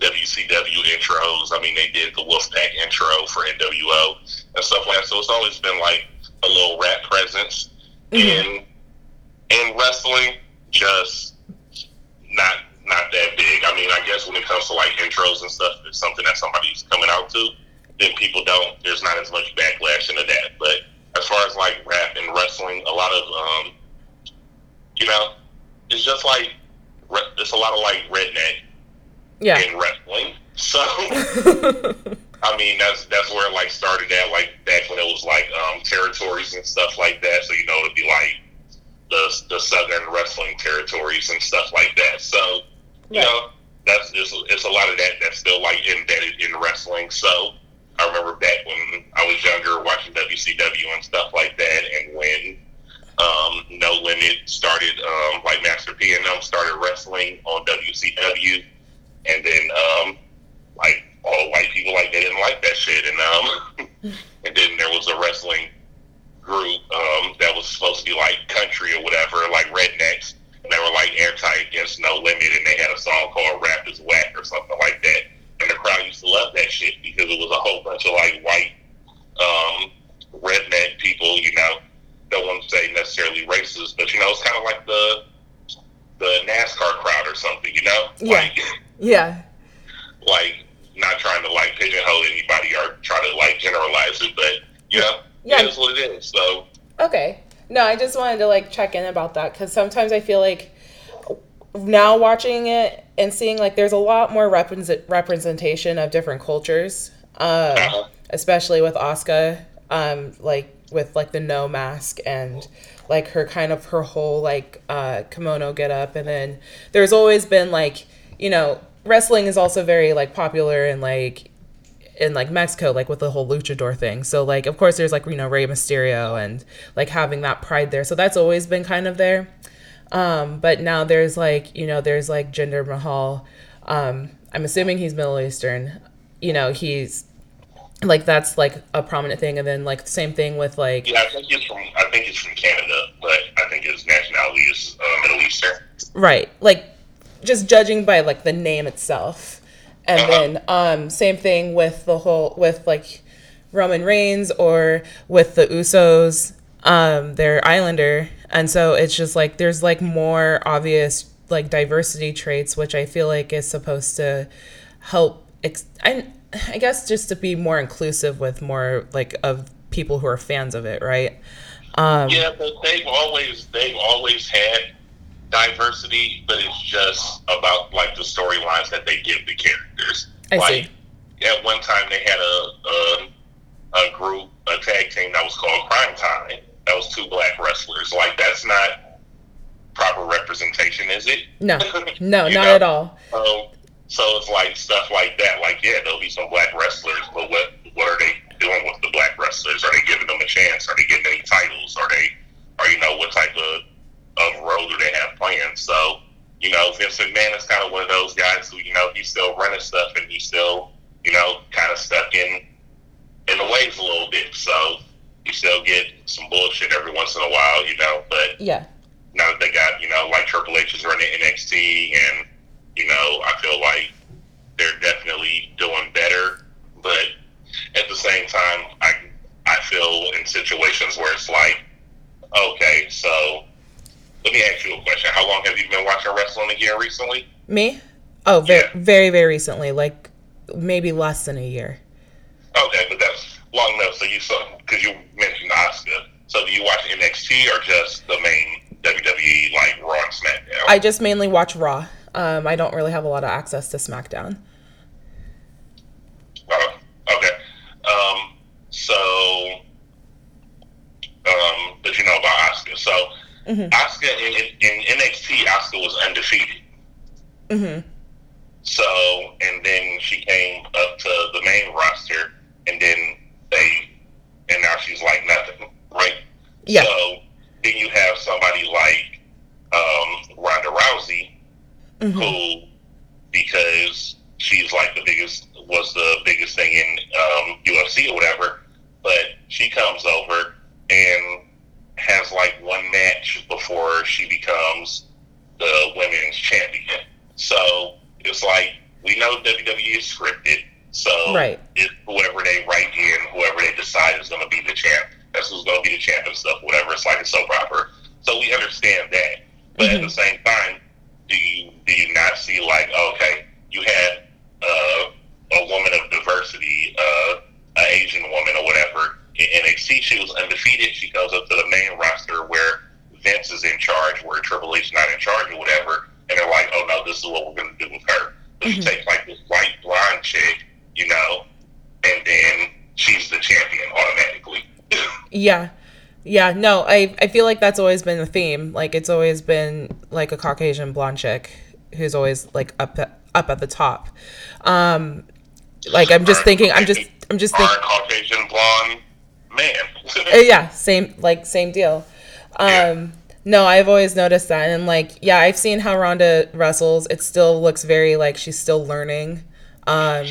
WCW intros. I mean, they did the Wolfpack intro for NWO and stuff like that. So it's always been like a little rap presence mm-hmm. in in wrestling, just not not that big. I mean, I guess when it comes to like intros and stuff, it's something that somebody's coming out to, then people don't. There's not as much backlash into that. But as far as like rap and wrestling, a lot of um, you know, it's just like it's a lot of like redneck yeah. in wrestling. So I mean, that's that's where it like started at, like back when it was like um, territories and stuff like that. So you know, it'd be like the the southern wrestling territories and stuff like that. So you know, that's it's, it's a lot of that that's still like embedded in wrestling. So I remember back when I was younger, watching WCW and stuff like that, and when um, No Limit started, um, like Master P and them started wrestling on WCW, and then um, like all white people like they didn't like that shit, and um, and then there was a wrestling group um, that was supposed to be like country or whatever, like rednecks, and they were like anti against No Limit, and they had a song called "Rap Is Whack" or something like that, and the crowd used to love that shit because it was a whole bunch of like white um, redneck people, you know. Don't want to say necessarily racist, but you know, it's kind of like the the NASCAR crowd or something, you know. Yeah. Like, Yeah. like not trying to like pigeonhole anybody or try to like generalize it, but you know, Yeah. it is what it is. So Okay. No, I just wanted to like check in about that because sometimes I feel like now watching it and seeing like there's a lot more represent- representation of different cultures, uh, uh, especially with Asuka, um, like with like the no mask and like her kind of her whole like uh, kimono get up, and then there's always been like you know wrestling is also very like popular and like in like Mexico, like with the whole luchador thing. So like of course there's like you know Rey Mysterio and like having that pride there. So that's always been kind of there. Um, but now there's like you know there's like Jinder Mahal. Um, I'm assuming he's Middle Eastern. You know he's like that's like a prominent thing, and then like same thing with like yeah, I think he's from I think he's from Canada, but I think his nationality is uh, Middle Eastern. Right. Like just judging by like the name itself. And then um same thing with the whole with like Roman Reigns or with the Usos. Um they're Islander. And so it's just like there's like more obvious like diversity traits which I feel like is supposed to help ex- I I guess just to be more inclusive with more like of people who are fans of it, right? Um Yeah, but they've always they've always had diversity, but it's just about like the storylines that they give the characters. I like see. at one time they had a, a a group, a tag team that was called Crime Time. That was two black wrestlers. Like that's not proper representation, is it? No. No, not know? at all. So, so it's like stuff like that. Like, yeah, there'll be some black wrestlers, but what what are they doing with the black wrestlers? Are they giving them a chance? Are they getting any titles? Are they, are you know, what type of of role do they have planned? So, you know, Vince McMahon is kind of one of those guys who, you know, he's still running stuff and he's still, you know, kind of stuck in in the waves a little bit. So you still get some bullshit every once in a while, you know, but Yeah. now that they got, you know, like Triple H is running NXT, and you know, I feel like they're definitely doing better. But at the same time, I I feel in situations where it's like, okay, so let me ask you a question: How long have you been watching wrestling again recently? Me? Oh, very, Yeah. very, very recently, like maybe less than a year. Okay, but that's long enough. So you saw because you mentioned Asuka. So do you watch NXT or just the main WWE like Raw and SmackDown? I just mainly watch Raw. Um, I don't really have a lot of access to SmackDown. Oh, okay. Um, so, um, but you know about Asuka. So, Mhm. Asuka in, in, NXT, Asuka was undefeated. hmm So, and then she came up to the main roster, and then they, and now she's like nothing, right? Yeah. So then you have somebody like um, Ronda Rousey, hmm who because she's like the biggest was the biggest thing in um, UFC or whatever. But she comes over and has like one match before she becomes the women's champion. So it's like we know WWE is scripted. So Right. it's whoever they write in, whoever they decide is going to be the champ. That's who's going to be the champ and stuff. Whatever. It's like a soap opera. So we understand that. But at Mhm. the same time, do you do you not see like okay, you had uh, a woman of diversity, uh, an Asian woman or whatever in She was undefeated. She goes up to the main roster where Vince is in charge, where Triple H is not in charge or whatever, and they're like, oh no, this is what we're going to do with her. But you Mhm. take like this white blonde chick, you know, and then she's the champion automatically. yeah. Yeah, no, I, I feel like that's always been the theme. Like it's always been like a Caucasian blonde chick who's always like up at, up at the top. Um, like I'm just thinking, I'm just I'm just thinking. Caucasian blonde man. Uh, yeah, same like same deal. Um, yeah. No, I've always noticed that, and like yeah, I've seen how Ronda wrestles. It still looks very like she's still learning. Um,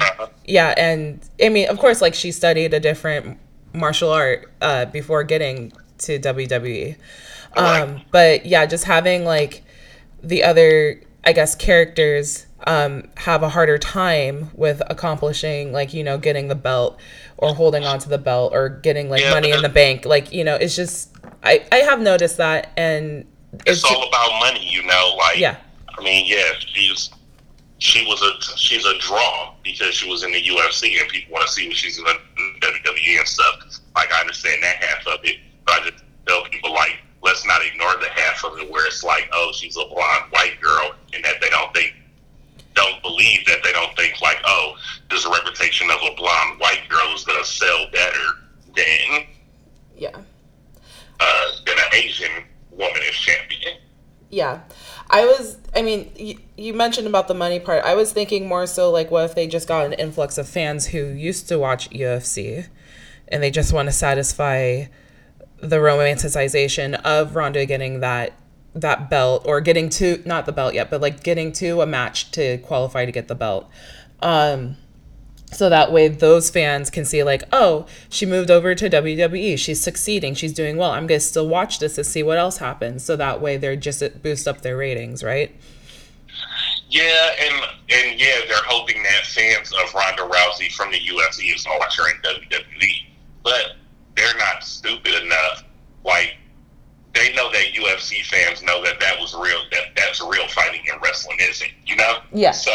yeah, and I mean, of course, like she studied a different martial art uh, before getting to WWE. Um, but yeah, just having like the other, I guess, characters um, have a harder time with accomplishing, like, you know, getting the belt or holding on to the belt or getting like yeah, money in the bank. Like, you know, it's just, I, I have noticed that. And it's, it's all about money, you know, like, yeah. I mean, yeah, she's, she was a, she's a draw because she was in the UFC and people want to see what she's in the WWE and stuff. Like, I understand that half of it but I just tell people like, let's not ignore the half of it where it's like, oh, she's a blonde white girl, and that they don't think, don't believe that they don't think like, oh, there's a reputation of a blonde white girl is gonna sell better than, yeah, uh, than an Asian woman is champion. Yeah. I was, I mean, you, you, mentioned about the money part. I was thinking more so like, what if they just got an influx of fans who used to watch UFC and they just want to satisfy the romanticization of Ronda getting that that belt or getting to not the belt yet, but like getting to a match to qualify to get the belt. Um, so that way those fans can see like, oh, she moved over to WWE. She's succeeding. She's doing well. I'm gonna still watch this to see what else happens. So that way they're just boost up their ratings, right? Yeah, and and yeah, they're hoping that fans of Ronda Rousey from the UFC is in WWE. But they're not stupid enough. Like they know that UFC fans know that that was real. That that's real fighting and wrestling, isn't? You know? Yeah. So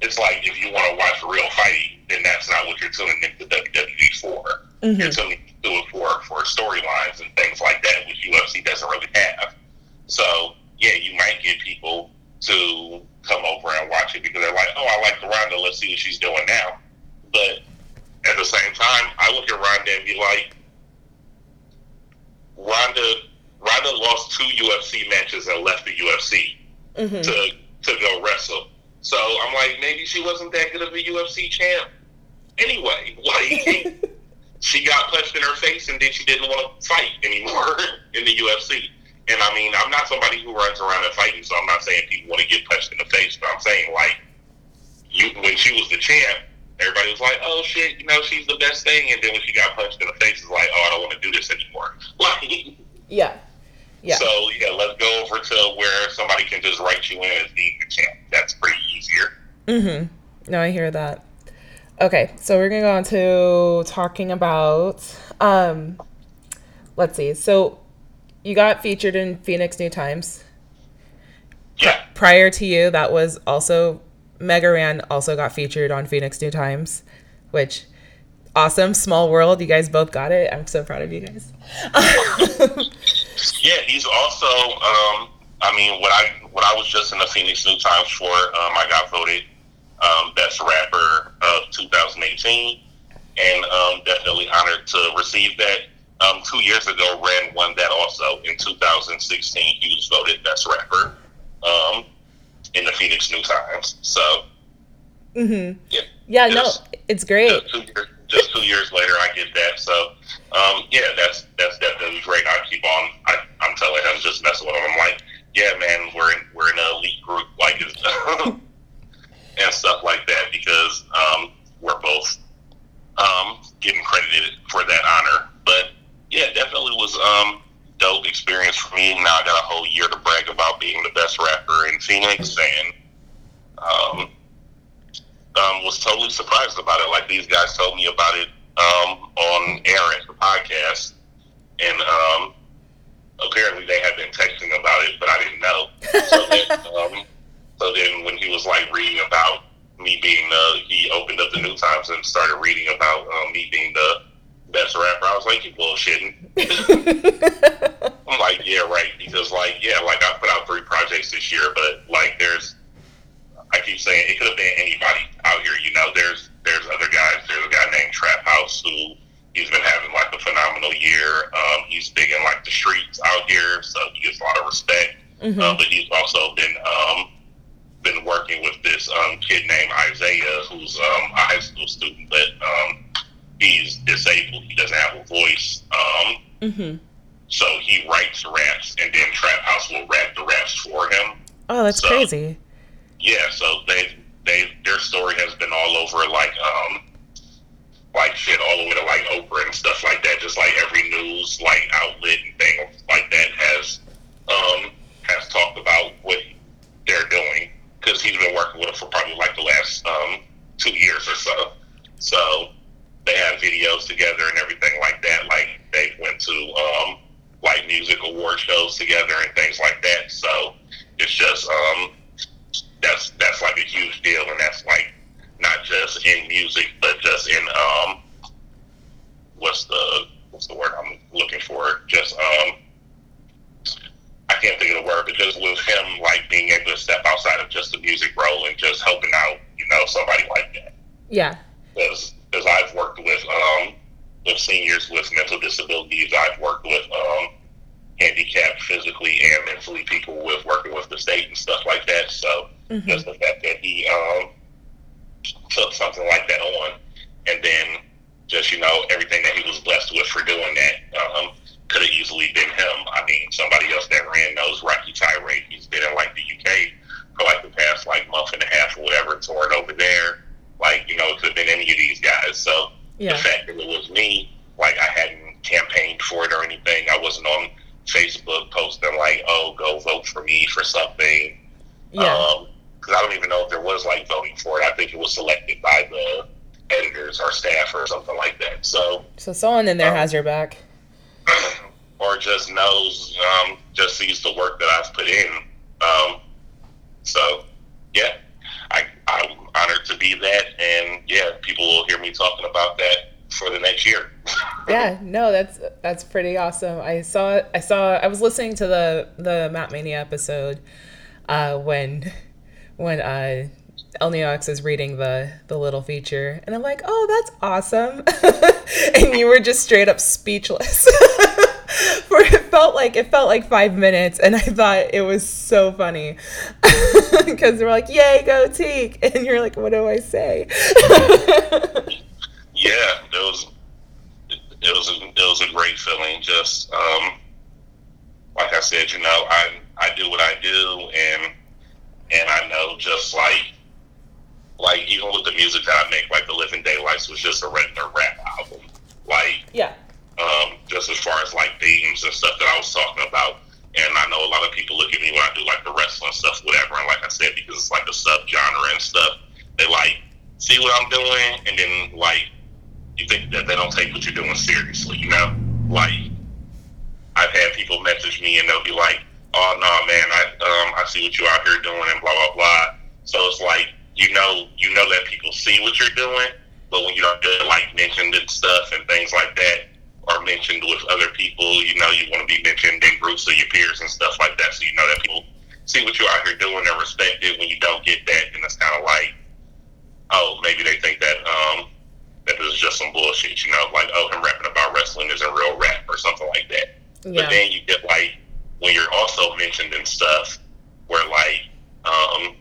it's like if you want to watch real fighting, then that's not what you're tuning into WWE for. Mm-hmm. You're tuning into it for for storylines and things like that, which UFC doesn't really have. So yeah, you might get people to come over and watch it because they're like, oh, I like the Ronda. Let's see what she's doing now. But at the same time, I look at Ronda and be like, Ronda Ronda lost two UFC matches and left the UFC mm-hmm. to to go wrestle. So I'm like, maybe she wasn't that good of a UFC champ. Anyway, like she got punched in her face and then she didn't want to fight anymore in the UFC. And I mean, I'm not somebody who runs around and fighting, so I'm not saying people want to get punched in the face, but I'm saying like you when she was the champ, everybody was like, "Oh shit, you know she's the best thing," and then when she got punched in the face, it's like, "Oh, I don't want to do this anymore." Like, yeah, yeah. So yeah, let's go over to where somebody can just write you in as being the champ. That's pretty easier. Mm-hmm. No, I hear that. Okay, so we're gonna go on to talking about. Um, let's see. So, you got featured in Phoenix New Times. Yeah. Prior to you, that was also Mega Ran also got featured on Phoenix New Times, which awesome. Small world. You guys both got it. I'm so proud of you guys. yeah, he's also. Um, I mean, what I what I was just in the Phoenix New Times for. Um, I got voted um, best rapper of 2018, and um, definitely honored to receive that. Um, two years ago, Ran won that also in 2016. He was voted best rapper. Um, in the Phoenix New Times. So, mm-hmm. yeah, yeah, just, no, it's great. Just two, years, just two, years, later, I get that. So, um, yeah, that's that's definitely great. I keep on. I, I'm telling him, just messing with him. I'm like, yeah, man, we're in, we're in an elite group, like, and stuff like that because um, we're both um, getting credited for that honor. But yeah, definitely was um, dope experience for me. Now I got a whole year to brag about being the best rapper in Phoenix, and um, um, was totally surprised about it. Like these guys told me about it um, on air at the podcast, and um, apparently they had been texting about it, but I didn't know. So then, um, so then when he was like reading about me being the, he opened up the New Times and started reading about um, me being the best rapper. I was like, you bullshitting. I'm like, yeah, right. Because like, yeah, like I put out three projects this year, but like, there's, I keep saying it could have been anybody out here. You know, there's there's other guys. There's a guy named Trap House who he's been having like a phenomenal year. Um, he's big in like the streets out here, so he gets a lot of respect. Mm-hmm. Um, but he's also been um, been working with this um, kid named Isaiah, who's um, a high school student, but um, he's disabled. He doesn't have a voice. Um, mm-hmm. So he writes raps, and then Trap House will rap the raps for him. Oh, that's so, crazy. Yeah, so they they their story has been all over like um like shit all the way to like Oprah and stuff like that. Just like every news like outlet and thing like that has um has talked about what they're doing because he's been working with them for probably like the last um two years or so. So they have videos together and everything like that. Like they went to um like music award shows together and things like that. So it's just um that's that's like a huge deal, and that's like not just in music, but just in um what's the what's the word I'm looking for? Just um I can't think of the word, but just with him like being able to step outside of just the music role and just helping out, you know, somebody like that. Yeah. Because because I've worked with um with seniors with mental disabilities, I've worked with um handicapped physically and mentally people with working with the state and stuff like that. So mm-hmm. just the fact that he um, took something like that on, and then just you know everything that he was blessed with for doing that um, could have easily been him. I mean, somebody else that ran knows Rocky Tirade. He's been in like the UK for like the past like month and a half or whatever, touring over there. Like you know, it could have been any of these guys. So yeah. the fact that it was me, like I hadn't campaigned for it or anything. I wasn't on Facebook posting like, "Oh, go vote for me for something." Yeah. Um, because I don't even know if there was like voting for it. I think it was selected by the editors or staff or something like that. So, so someone in there um, has your back, or just knows, um, just sees the work that I've put in. Um, so, yeah, I, I'm honored to be that, and yeah, people will hear me talking about that for the next year. yeah, no, that's that's pretty awesome. I saw I saw I was listening to the the Mat Mania episode uh, when when uh, El Neox is reading the the little feature, and I'm like, oh, that's awesome, and you were just straight up speechless. For it felt like it felt like five minutes, and I thought it was so funny because they were like, "Yay, go Teak!" and you're like, "What do I say?" yeah, it was it was a, it was a great feeling. Just um, like I said, you know, I I do what I do, and and I know just like like even with the music that I make, like the Living Daylights was just a regular rap album. Like yeah, um, just as far as like themes and stuff that I was talking about. And I know a lot of people look at me when I do like the wrestling stuff, whatever. And like I said, because it's like a sub genre and stuff, they like see what I'm doing, and then like you think that they don't take what you're doing seriously, you know? Like, I've had people message me and they'll be like, oh, no, man, I, um, I see what you're out here doing and blah, blah, blah. So it's like, you know, you know that people see what you're doing, but when you don't get like mentioned and stuff and things like that, or mentioned with other people, you know, you want to be mentioned in groups of your peers and stuff like that. So you know that people see what you're out here doing and respect it. When you don't get that, then it's kind of like, oh, maybe they think that um, that this is just some bullshit, you know, like, oh, him rapping about wrestling isn't real rap or something like that. Yeah. But then you get like, when you're also mentioned in stuff where like, um,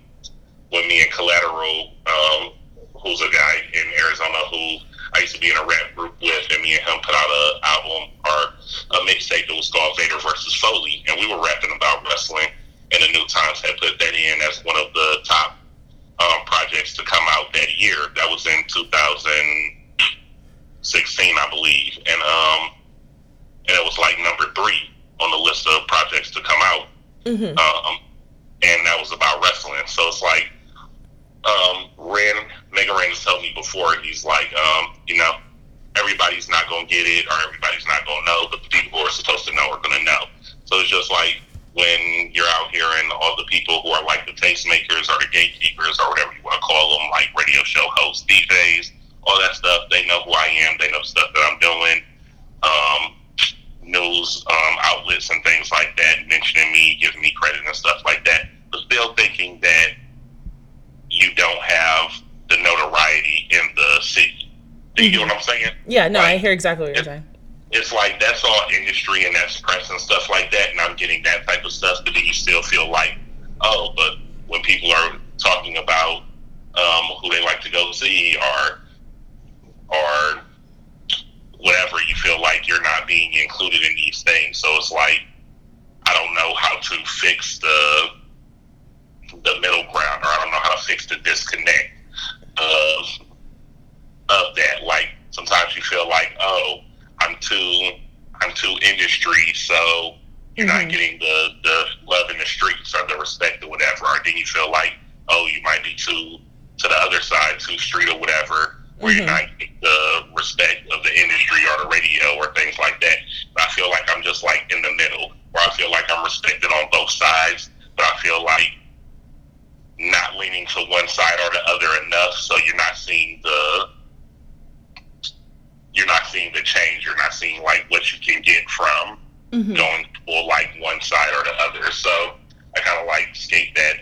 when me and Collateral, um, who's a guy in Arizona who I used to be in a rap group with, and me and him put out a album or a mixtape that was called Vader versus Foley, and we were rapping about wrestling. And the New Times had put that in as one of the top um, projects to come out that year. That was in 2016, I believe, and um, and it was like number three on the list of projects to come out. Mm-hmm. Um, and that was about wrestling. So it's like, um, Ran, Mega Ran has told me before, he's like, um, you know, everybody's not going to get it or everybody's not going to know, but the people who are supposed to know are going to know. So it's just like, when you're out here and all the people who are like the tastemakers or the gatekeepers or whatever you want to call them, like radio show hosts, DJs, all that stuff, they know who I am. They know stuff that I'm doing. Um, news um, outlets and things like that mentioning me, giving me credit and stuff like that, but still thinking that you don't have the notoriety in the city. Do you mm-hmm. get what I'm saying? Yeah, no, like, I hear exactly what you're saying. It's like that's all industry and that's press and stuff like that, and I'm getting that type of stuff. But then you still feel like, oh, but when people are talking about um, who they like to go see or or whatever, you feel like you're not being included in these things. So it's like I don't know how to fix the the middle ground, or I don't know how to fix the disconnect of of that. Like sometimes you feel like, oh, I'm too I'm too industry, so you're mm-hmm. not getting the the love in the streets or the respect or whatever. Or then you feel like, oh, you might be too to the other side, too street or whatever, where mm-hmm. you're not getting the respect of the industry or the radio or things like that. But I feel like I'm just like in the middle, where I feel like I'm respected on both sides, but I feel like not leaning to one side or the other enough, so you're not seeing the you're not seeing the change. You're not seeing like what you can get from mm-hmm. going for like one side or the other. So I kind of like skate that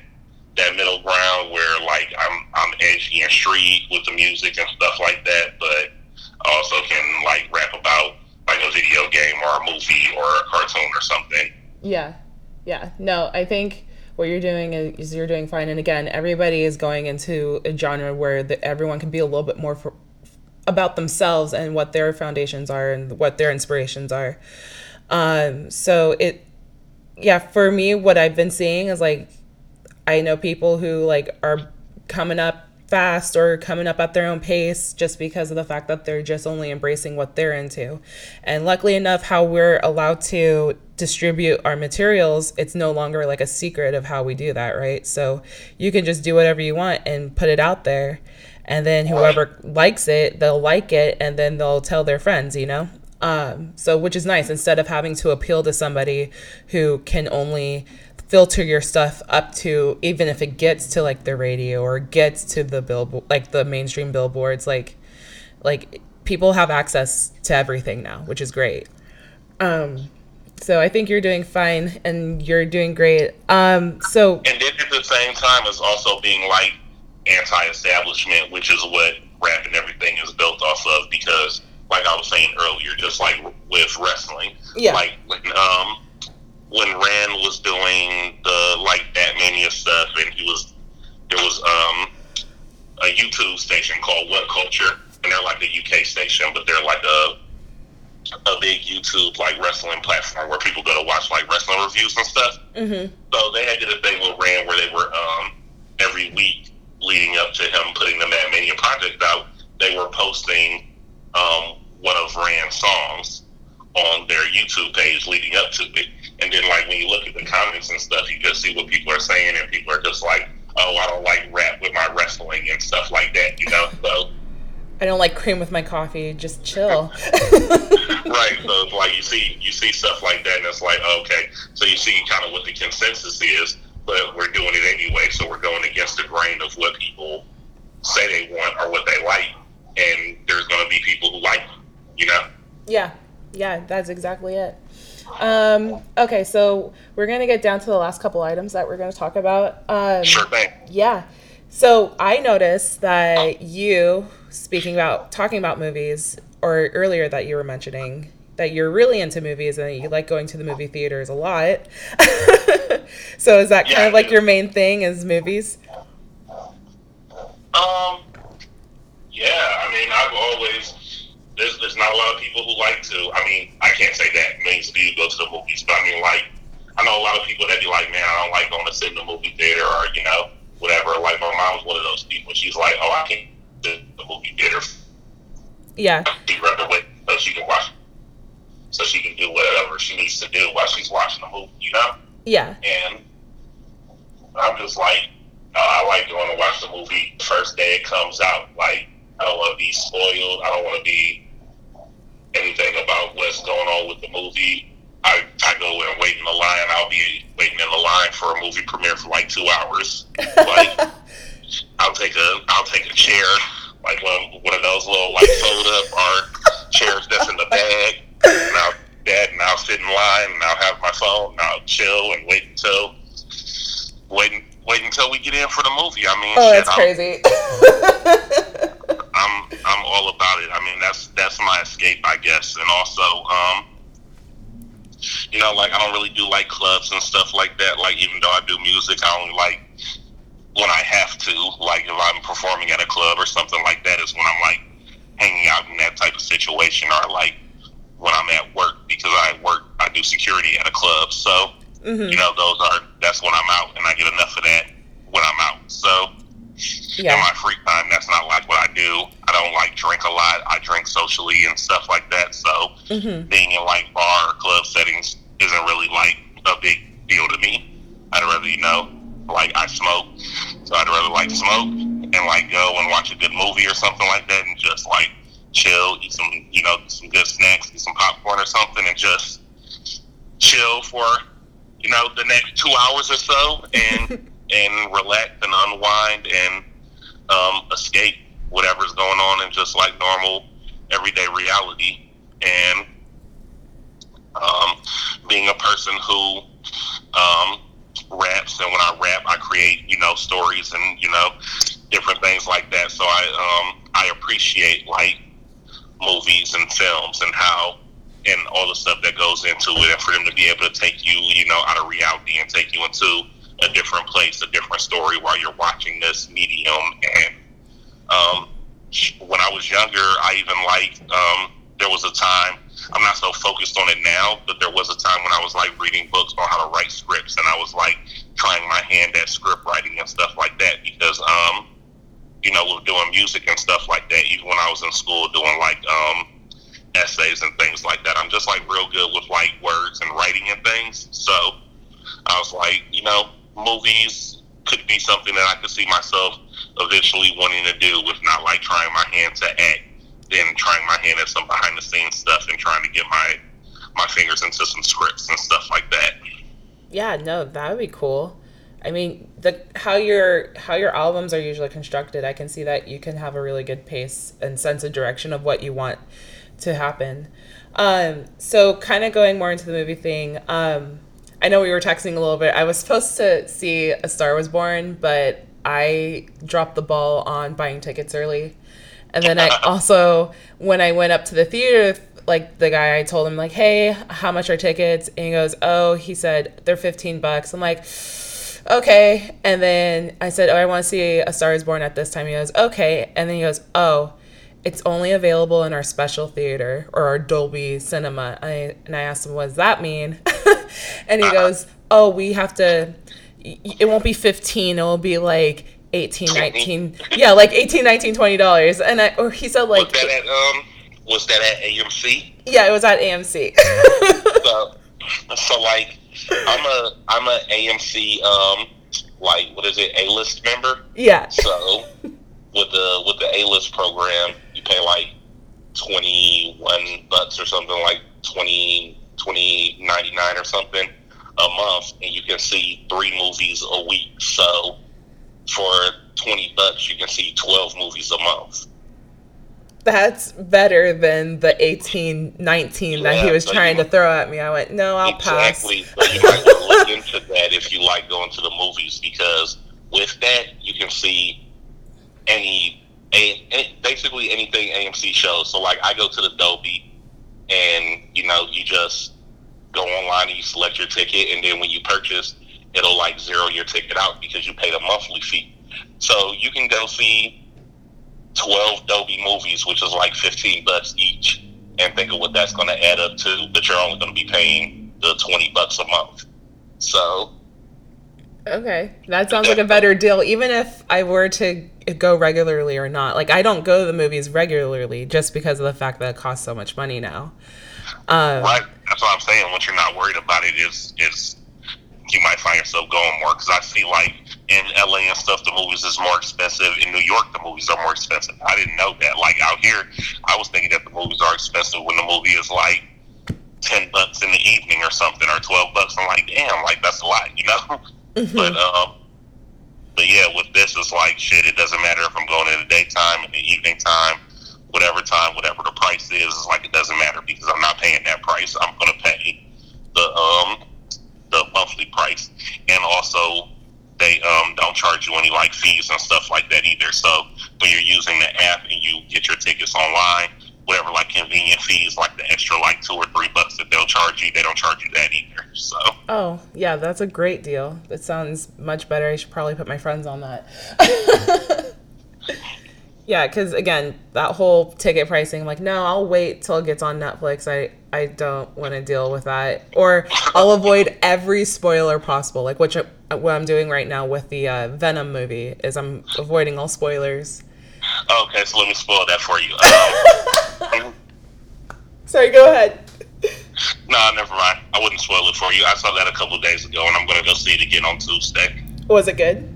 that middle ground where like I'm I'm edgy and street with the music and stuff like that, but also can like rap about like a video game or a movie or a cartoon or something. Yeah, yeah. No, I think what you're doing is you're doing fine. And again, everybody is going into a genre where the, everyone can be a little bit more for, about themselves and what their foundations are and what their inspirations are. Um, so it, yeah, for me, what I've been seeing is like, I know people who like are coming up fast or coming up at their own pace just because of the fact that they're just only embracing what they're into. And luckily enough, how we're allowed to distribute our materials, it's no longer like a secret of how we do that, right? So you can just do whatever you want and put it out there. And then whoever likes it, they'll like it and then they'll tell their friends, you know? Um, so, which is nice instead of having to appeal to somebody who can only filter your stuff up to even if it gets to like the radio or gets to the billboard like the mainstream billboards like like people have access to everything now which is great um so i think you're doing fine and you're doing great. Um so and then at the same time it's also being like anti-establishment which is what rap and everything is built off of because like i was saying earlier just like with wrestling yeah. like when um when Ran was doing the like that Batmania stuff, and he was there was um a YouTube station called What Culture, and they're like a UK station, but they're like a a big YouTube like wrestling platform where people go to watch like wrestling reviews and stuff. Mm-hmm. So they had did a thing with Ran where they were um every week leading up to him putting the Batmania project out, they were posting um one of Ran's songs on their YouTube page leading up to it. And then, like, when you look at the comments and stuff, you just see what people are saying, and people are just like, oh, I don't like rap with my wrestling and stuff like that, you know? So. I don't like cream with my coffee. Just chill. right. So like you see, you see stuff like that, and it's like okay. So you see kind of what the consensus is, but we're doing it anyway. So we're going against the grain of what people say they want or what they like, and there's going to be people who like, you know. Yeah. Yeah. That's exactly it. Um, okay, so we're gonna get down to the last couple items that we're gonna talk about. Um, sure thing. Yeah. So I noticed that you, speaking about talking about movies, or earlier that you were mentioning that you're really into movies and you like going to the movie theaters a lot. so is that kind yeah, of like your main thing is movies? Um. Yeah, I mean, I've always there's there's not a lot of people who like to. I mean, I can't say that of people go to the movies, but I mean, like, I know a lot of people that be like, man, I don't like going to sit in the movie theater or you know whatever. Like my mom's one of those people. She's like, oh, I can't to the movie theater. Yeah. She rather wait so she can watch, so she can do whatever she needs to do while she's watching the movie. You know. Yeah. And I'm just like, uh, I like going to watch the movie the first day it comes out. Like, I don't want to be spoiled. I don't want to be anything about what's going on with the movie. I, I go and wait in the line. I'll be waiting in the line for a movie premiere for like two hours. Like I'll take a I'll take a chair, like one one of those little like fold up or chairs that's in the bag. And I'll that and I'll sit in line and I'll have my phone and I'll chill and wait until wait wait until we get in for the movie. I mean, oh, shit, that's I'm, crazy. I'm I'm all about it. I mean, that's that's my escape, I guess. And also, um, you know, like I don't really do like clubs and stuff like that. Like even though I do music, I only like when I have to. Like if I'm performing at a club or something like that is when I'm like hanging out in that type of situation, or like when I'm at work because I work, I do security at a club. So mm-hmm. you know, those are that's when I'm out, and I get enough of that when I'm out. So yeah. in my free time, that's not like what I do. I don't like drink a lot. I drink socially and stuff like that. So mm-hmm. being in like bar or club settings isn't really like a big deal to me. I'd rather, you know, like I smoke, so I'd rather like smoke and like go and watch a good movie or something like that, and just like chill, eat some, you know, some good snacks, eat some popcorn or something, and just chill for, you know, the next two hours or so, and and relax and unwind and um, escape whatever's going on in just like normal everyday reality. And um, being a person who um, raps, and when I rap, I create you know stories and you know different things like that. So I um, I appreciate like movies and films and how and all the stuff that goes into it, and for them to be able to take you you know out of reality and take you into a different place, a different story while you're watching this medium. And um, when I was younger, I even liked. Um, there was a time I'm not so focused on it now, but there was a time when I was like reading books on how to write scripts, and I was like trying my hand at script writing and stuff like that because, um, you know, with doing music and stuff like that, even when I was in school doing like um, essays and things like that, I'm just like real good with like words and writing and things. So I was like, you know, movies could be something that I could see myself eventually wanting to do, with not like trying my hand to act, then trying my hand at some behind the scenes stuff and trying to get my my fingers into some scripts and stuff like that. Yeah, no, that would be cool. I mean, the how your how your albums are usually constructed, I can see that you can have a really good pace and sense of direction of what you want to happen. Um, so kind of going more into the movie thing, um, I know we were texting a little bit. I was supposed to see A Star Was Born, but I dropped the ball on buying tickets early. And then I also, when I went up to the theater, like the guy, I told him like, "Hey, how much are tickets?" And he goes, "Oh, he said they're 15 bucks." I'm like, "Okay." And then I said, "Oh, I want to see A Star Is Born at this time." He goes, "Okay." And then he goes, "Oh, it's only available in our special theater or our Dolby Cinema." I, and I asked him, "What does that mean?" and he uh-huh. goes, "Oh, we have to. It won't be 15. It will be like." 18 19 yeah like 18 19 20 dollars. And i or he said like was that at um was that at amc yeah it was at amc so, so like i'm a i'm a amc um like what is it a list member? Yeah. So with the with the a list program you pay like 21 bucks or something like 20 twenty ninety nine or something a month, and you can see three movies a week. So for twenty bucks, you can see twelve movies a month. That's better than the eighteen, nineteen yeah, that he was so trying to throw at me. I went, no, I'll exactly. pass. Exactly. So you might want to look into that if you like going to the movies because with that you can see any, any basically anything AMC shows. So like I go to the Dolby and you know you just go online and you select your ticket, and then when you purchase, it'll like zero your ticket out because you paid a monthly fee. So you can go see twelve Dolby movies, which is like fifteen bucks each, and think of what that's going to add up to. But you're only going to be paying the twenty bucks a month. So. Okay, that sounds like a better deal. Even if I were to go regularly or not, like I don't go to the movies regularly just because of the fact that it costs so much money now. Um, right. That's what I'm saying. Once you're not worried about it, is is you might find yourself going more because I see like in LA and stuff, the movies is more expensive. In New York, the movies are more expensive. I didn't know that. Like out here, I was thinking that the movies are expensive when the movie is like ten bucks in the evening or something, or twelve bucks. I'm like, damn, like that's a lot, you know. Mm-hmm. But um, but yeah, with this, it's like shit. It doesn't matter if I'm going in the daytime, in the evening time whatever time, whatever the price is, it's like it doesn't matter because I'm not paying that price. I'm going to pay the um the monthly price, and also they um, don't charge you any like fees and stuff like that either. So when you're using the app and you get your tickets online, whatever like convenient fees, like the extra like two or three bucks that they'll charge you, they don't charge you that either. So Oh, yeah, that's a great deal. That sounds much better. I should probably put my friends on that. yeah, because again, that whole ticket pricing, I'm like, no, I'll wait till it gets on Netflix. I, I don't want to deal with that. Or I'll avoid every spoiler possible, like which what I'm doing right now with the uh, Venom movie is I'm avoiding all spoilers. okay, so let me spoil that for you. Um, Sorry, go ahead. no, never mind. I wouldn't spoil it for you. I saw that a couple of days ago, and I'm gonna go see it again on Tuesday. Was it good?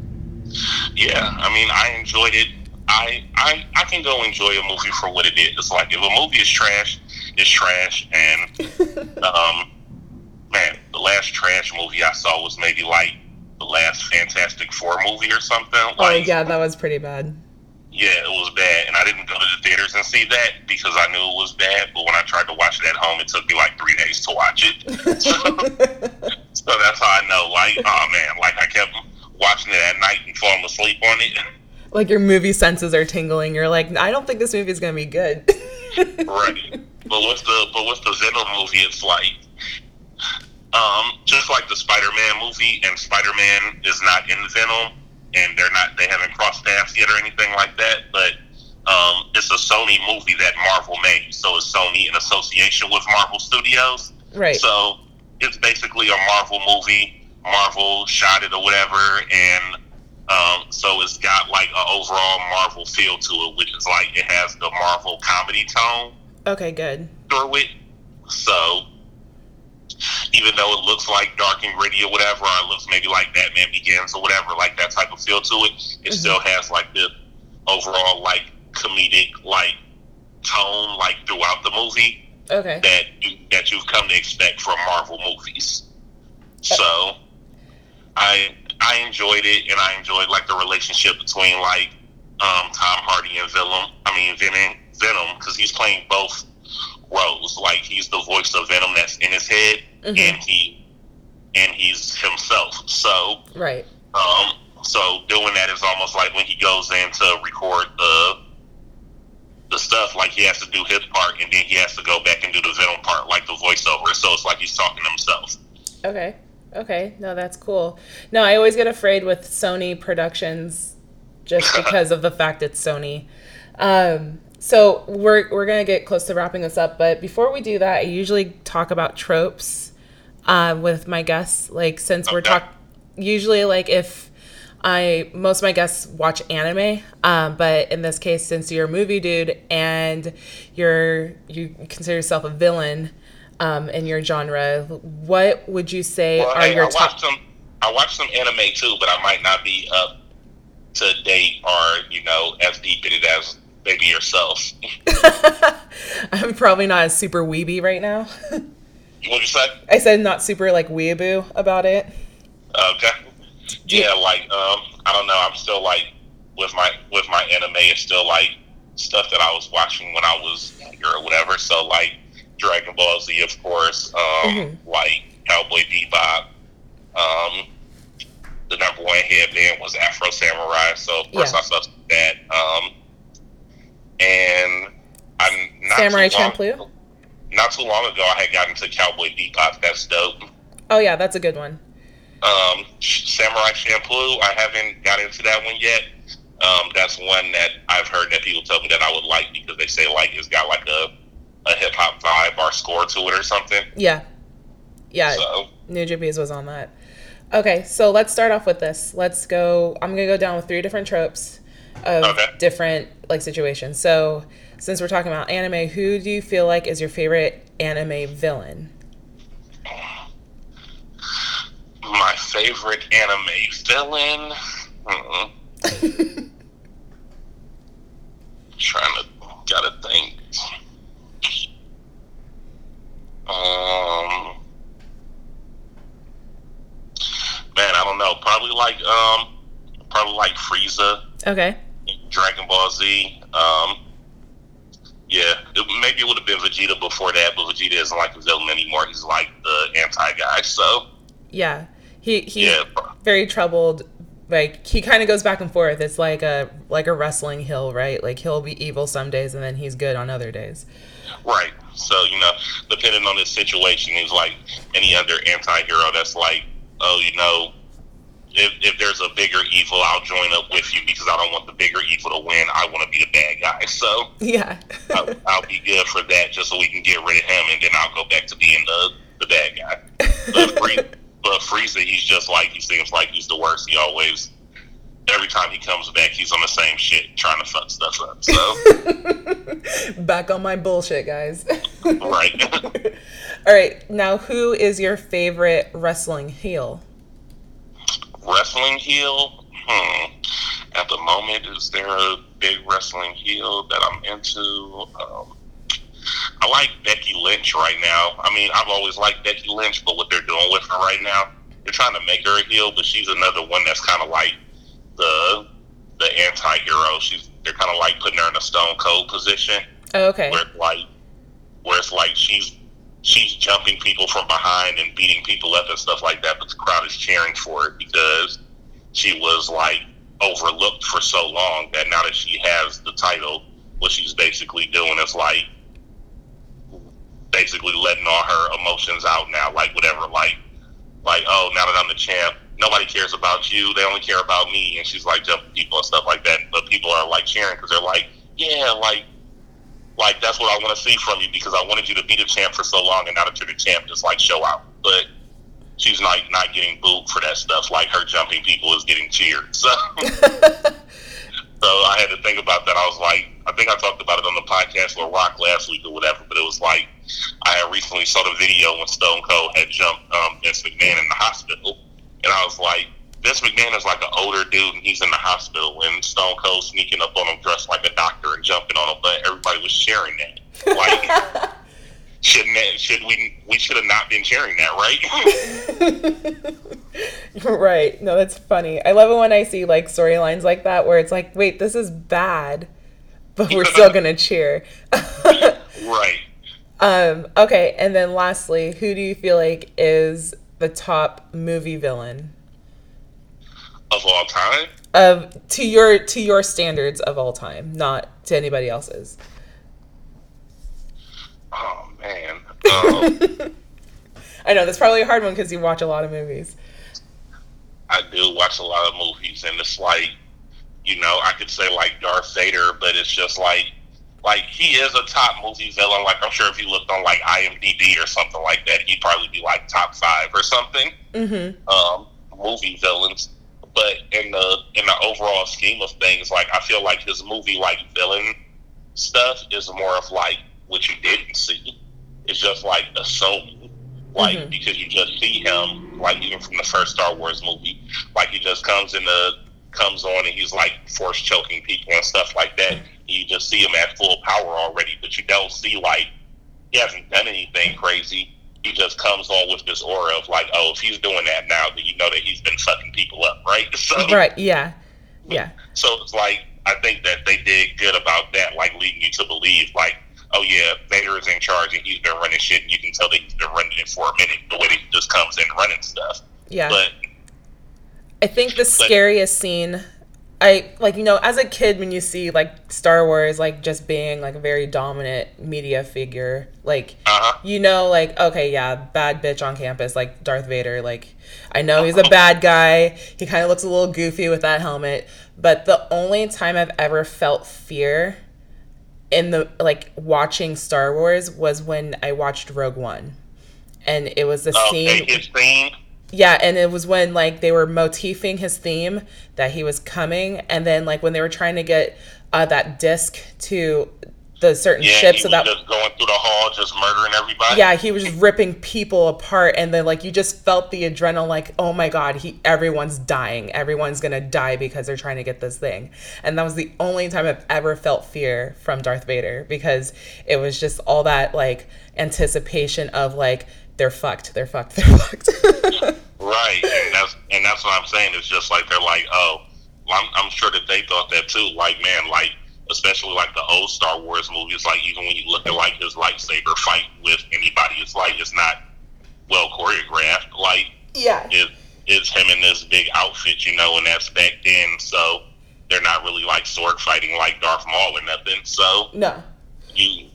Yeah, I mean, I enjoyed it. I I I can go enjoy a movie for what it is. It's like if a movie is trash, it's trash. And um, man, the last trash movie I saw was maybe like the last Fantastic Four movie or something. Oh, Like, yeah, that was pretty bad. yeah, it was bad, and I didn't go to the theaters and see that because I knew it was bad. But when I tried to watch it at home, it took me like three days to watch it. so that's how I know. Like, oh man, like I kept watching it at night and falling asleep on it. Like your movie senses are tingling. You're like, I don't think this movie is gonna be good. right. But what's the but what's the Venom movie, it's like, um, just like the Spider-Man movie, and Spider-Man is not in Venom, and they're not they haven't crossed paths yet or anything like that. But um, it's a Sony movie that Marvel made, so it's Sony in association with Marvel Studios. right. So it's basically a Marvel movie. Marvel shot it or whatever, and um, so it's got like an overall Marvel feel to it, which is like it has the Marvel comedy tone Okay, good. through it. So even though it looks like dark and gritty or whatever, or it looks maybe like Batman Begins or whatever, like that type of feel to it, it Mhm. still has like the overall like comedic like tone like throughout the movie Okay. that you, that you've come to expect from Marvel movies. So, I I enjoyed it, and I enjoyed like the relationship between like um, Tom Hardy and Venom. I mean Venom, Venom, because he's playing both roles. Like he's the voice of Venom that's in his head, Mhm. and he and he's himself. So, Right. um, so doing that is almost like when he goes in to record the the stuff, like he has to do his part, and then he has to go back and do the Venom part, like the voiceover. So it's like he's talking to himself. Okay. Okay. No, that's cool. No, I always get afraid with Sony productions just because of the fact it's Sony. Um, so we're we're gonna get close to wrapping this up, but before we do that, I usually talk about tropes uh, with my guests. Like since we're talk, usually like if I most of my guests watch anime, um, but in this case, since you're a movie dude and you're you consider yourself a villain um, in your genre, what would you say Well, are hey, I your top? some. I watched some anime too, but I might not be up to date or you know as deep in it as maybe yourself. I'm probably not as super weeby right now. What'd you say? I said not super like weeaboo about it. Okay. Yeah, like um, I don't know. I'm still like with my with my anime. It's still like stuff that I was watching when I was younger or whatever. So like Dragon Ball Z, of course. Um, Mhm. like Cowboy Bebop. Um, the number one headband was Afro Samurai. So of course Yeah. I saw that. Um, and I'm not Samurai too long- Champloo? Not too long ago, I had gotten to Cowboy Bebop. That's dope. Oh yeah, that's a good one. Um, Samurai Champloo, I haven't got into that one yet. Um, that's one that I've heard that people tell me that I would like because they say like it's got like a, a hip hop vibe or score to it or something. Yeah, yeah. So Nujabes was on that. Okay, so let's start off with this. Let's go. I'm gonna go down with three different tropes of Okay. different like situations. So since we're talking about anime, who do you feel like is your favorite anime villain? my favorite anime villain. Mm-mm. trying to gotta think. Um, man, I don't know. Probably like um, probably like Frieza, Okay. Dragon Ball Z. Um, yeah, it, maybe it would have been Vegeta before that, but Vegeta isn't like a villain anymore. He's like the anti guy. So Yeah. He he's yeah, very troubled like he kind of goes back and forth. It's like a like a wrestling hill, right? Like he'll be evil some days and then he's good on other days. Right. So you know, depending on the situation, he's like any other anti-hero that's like, oh, you know, if, if there's a bigger evil, I'll join up with you because I don't want the bigger evil to win. I want to be the bad guy. So yeah, I'll, I'll, be good for that, just so we can get rid of him, and then I'll go back to being the the bad guy. But, Free, but Frieza, he's just like he seems like he's the worst. He always. Every time he comes back, he's on the same shit, trying to fuck stuff up. So, back on my bullshit, guys. right. All right. Now, who is your favorite wrestling heel? wrestling heel, hmm. At the moment, is there a big wrestling heel that I'm into? Um, I like Becky Lynch right now. I mean, I've always liked Becky Lynch, but what they're doing with her right now, they're trying to make her a heel, but she's another one that's kind of like the the anti-hero. She's they're kind of like putting her in a Stone Cold position. Oh, okay. Where it's like, where it's like she's she's jumping people from behind and beating people up and stuff like that, but the crowd is cheering for it because she was like overlooked for so long that now that she has the title, what she's basically doing is like basically letting all her emotions out now, like whatever, like like oh now that I'm the champ, nobody cares about you, they only care about me, and she's like jumping people and stuff like that, but people are like cheering because they're like yeah, like like that's what I want to see from you because I wanted you to be the champ for so long, and now that you're the champ, just like show out. But she's not not getting booed for that stuff. Like her jumping people is getting cheered. So, so I had to think about that. I was like, I think I talked about it on the podcast with Rock last week or whatever. But it was like I had recently saw the video when Stone Cold had jumped um, Vince McMahon in the hospital, and I was like, Vince McMahon is like an older dude, and he's in the hospital, and Stone Cold sneaking up on him dressed like a doctor and jumping on him, but everybody was sharing that. Like, shouldn't that, should we we should have not been sharing that, right? right. No, that's funny. I love it when I see like storylines like that where it's like, wait, this is bad, but we're still gonna cheer. right. Um. Okay, and then lastly, who do you feel like is the top movie villain? of all time. Of to your to your standards of all time, not to anybody else's. Oh man. Um, I know that's probably a hard one because you watch a lot of movies. I do watch a lot of movies, and it's like, you know, I could say like Darth Vader, but it's just like, like he is a top movie villain. Like I'm sure if you looked on like IMDb or something like that, he'd probably be like top five or something. Mm-hmm. Um, movie villains. But in the in the overall scheme of things, like I feel like his movie like villain stuff is more of like what you didn't see. It's just like assuming, like mm-hmm. because you just see him, like even from the first Star Wars movie, like he just comes in the comes on and he's like force choking people and stuff like that. You just see him at full power already, but you don't see like he hasn't done anything crazy he just comes on with this aura of like, oh, if he's doing that now, then you know that he's been fucking people up, right? So, right, yeah, yeah. So it's like I think that they did good about that, like leading you to believe, like, oh yeah, Vader is in charge and he's been running shit, and you can tell that he's been running it for a minute. The way that he just comes in running stuff. Yeah. But I think the but, scariest scene I like you know as a kid when you see like Star Wars like just being like a very dominant media figure like uh-huh. you know like okay yeah bad bitch on campus like Darth Vader like I know he's a bad guy. He kind of looks a little goofy with that helmet but the only time I've ever felt fear in the like watching Star Wars was when I watched Rogue One. And it was the okay, scene yeah, and it was when like they were motifing his theme that he was coming, and then like when they were trying to get uh, that disc to the certain yeah, ships so that just going through the hall, just murdering everybody. Yeah, he was just ripping people apart, and then like you just felt the adrenaline, like oh my god, he everyone's dying, everyone's gonna die because they're trying to get this thing, and that was the only time I've ever felt fear from Darth Vader because it was just all that like anticipation of like they're fucked, they're fucked, they're fucked. right, and that's and that's what I'm saying. It's just like they're like, oh, I'm, I'm sure that they thought that too. Like, man, like especially like the old Star Wars movies, like even when you look at like his lightsaber fight with anybody, it's like it's not well choreographed. Like, yeah, it, is him in this big outfit, you know, and that's back then, so they're not really like sword fighting like Darth Maul or nothing. So no, you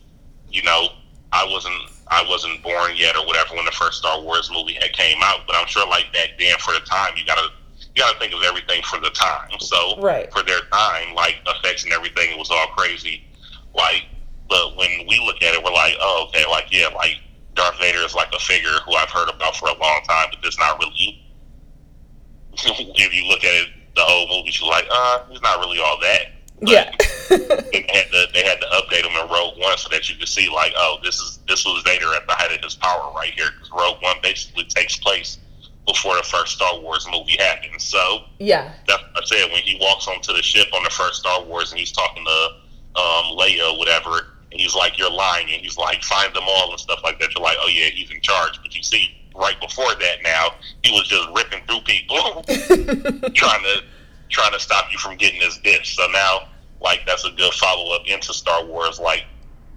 you know, I wasn't I wasn't born yet or whatever when the first Star Wars movie had came out, but I'm sure like back then for the time you gotta you gotta think of everything for the time. So right. for their time, like effects and everything, it was all crazy. Like, but when we look at it, we're like, oh, okay, like yeah, like Darth Vader is like a figure who I've heard about for a long time, but it's not really. if you look at it, the whole movie, you're like, uh, it's not really all that. Yeah. they had to they had to update him in Rogue One so that you could see like, oh, this is this was Vader at the height of his power right here because Rogue One basically takes place before the first Star Wars movie happens. So yeah, that's I said when he walks onto the ship on the first Star Wars and he's talking to um, Leia, or whatever, and he's like, "You're lying," and he's like, "Find them all" and stuff like that. You're like, "Oh yeah, he's in charge." But you see, right before that, now he was just ripping through people, trying to trying to stop you from getting this bitch. So now, like, that's a good follow up into Star Wars. Like,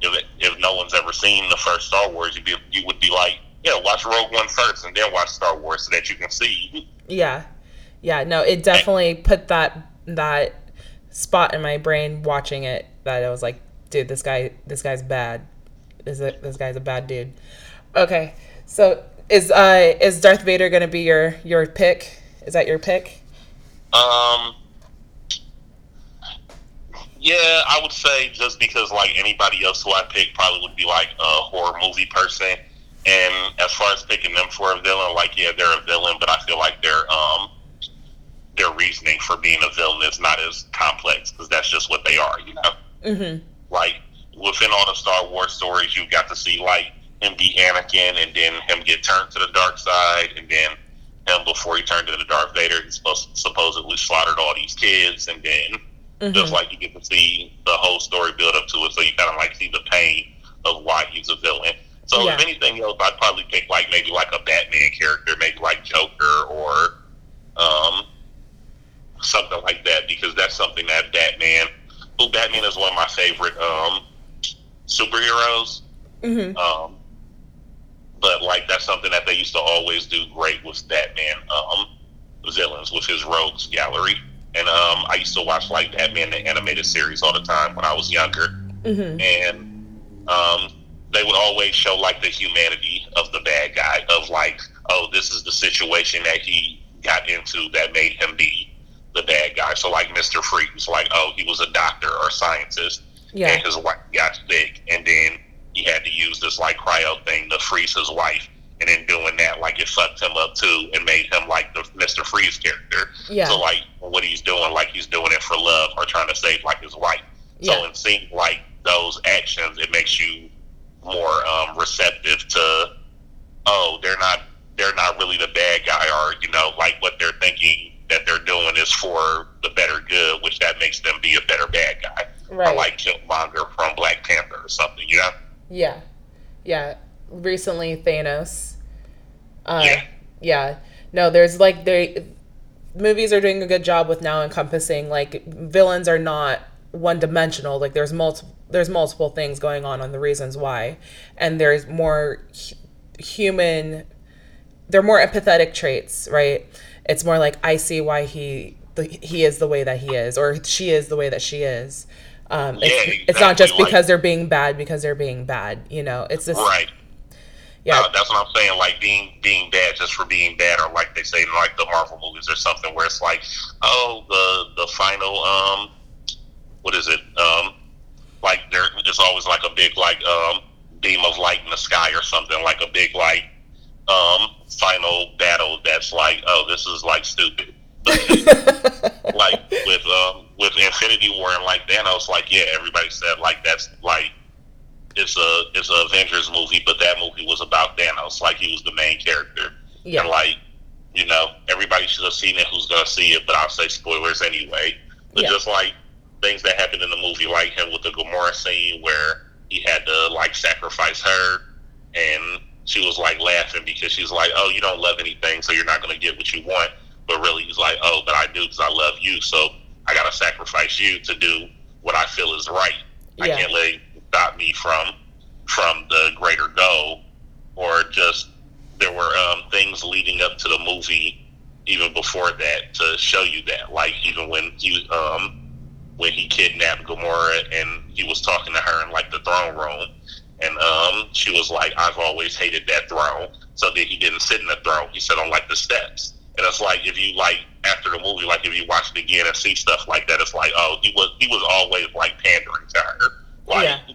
if it, if no one's ever seen the first Star Wars, you'd be you would be like, yeah, watch Rogue One first, and then watch Star Wars so that you can see. Yeah, yeah. No, it definitely put that that spot in my brain watching it that I was like, dude, this guy, this guy's bad. This this guy's a bad dude. Okay, so is uh is Darth Vader gonna be your your pick? Is that your pick? Um. Yeah, I would say just because like anybody else who I pick probably would be like a horror movie person. And as far as picking them for a villain, like yeah, they're a villain, but I feel like their um their reasoning for being a villain is not as complex because that's just what they are, you know. Mm-hmm. Like within all the Star Wars stories, you got to see like him be Anakin, and then him get turned to the dark side, and then him before he turned into the Darth Vader, he supposed supposedly slaughtered all these kids, and then mm-hmm. just like you get to see the whole story build up to it, so you kind of like see the pain of why he's a villain. So yeah. if anything else, I'd probably pick like maybe like a Batman character, maybe like Joker or um, something like that, because that's something that Batman, who Batman is one of my favorite um, superheroes. Mm-hmm. Um, but like that's something that they used to always do great with Batman um, villains with his rogues gallery. And um, I used to watch like Batman the animated series all the time when I was younger, mm-hmm. and um, they would always show like the humanity of the bad guy of like, oh, this is the situation that he got into that made him be the bad guy. So like Mister Freeze, like, oh, he was a doctor or scientist, yeah. and his wife got sick, and then he had to use this like cryo thing to freeze his wife. And in doing that, like it fucked him up too, and made him like the Mister Freeze character. Yeah. So like what he's doing, like he's doing it for love or trying to save like his wife. Yeah. So in seeing like those actions, it makes you more um, receptive to, oh, they're not they're not really the bad guy, or you know, like what they're thinking that they're doing is for the better good, which that makes them be a better bad guy. Right. Or like Killmonger from Black Panther or something, you know. Yeah, yeah. Recently, Thanos. Uh, yeah. Yeah. No, there's like they movies are doing a good job with now encompassing like villains are not one dimensional. Like there's multiple there's multiple things going on on the reasons why, and there's more human. They're more empathetic traits, right? It's more like I see why he the, he is the way that he is, or she is the way that she is. Um, Yeah, it's, exactly, it's not just like- because they're being bad because they're being bad. You know, it's this. Right. Yeah. Uh, that's what I'm saying. Like being being bad just for being bad, or like they say in like the Marvel movies or something, where it's like, oh, the the final um, what is it? Um, like there, it's always like a big like um beam of light in the sky or something, like a big like um final battle that's like, oh, this is like stupid. like with um with Infinity War and like Thanos, like yeah, everybody said like that's like it's a it's a Avengers movie, but that movie was about Thanos, like he was the main character, yeah. and like you know everybody should have seen it who's gonna see it, but I'll say spoilers anyway. But Yeah. just like things that happened in the movie, like him with the Gamora scene where he had to like sacrifice her, and she was like laughing because she's like, "Oh, you don't love anything, so you're not gonna get what you want." But really, he's like, "Oh, but I do because I love you, so I gotta sacrifice you to do what I feel is right. I can't let stop me from from the greater goal." Or just there were um, things leading up to the movie even before that to show you that. Like even when he um when he kidnapped Gamora and he was talking to her in like the throne room, and um she was like, "I've always hated that throne." So that he didn't sit in the throne; he sat on like the steps. And it's like if you like after the movie, like if you watch it again and see stuff like that, it's like, oh, he was he was always like pandering to her, like yeah.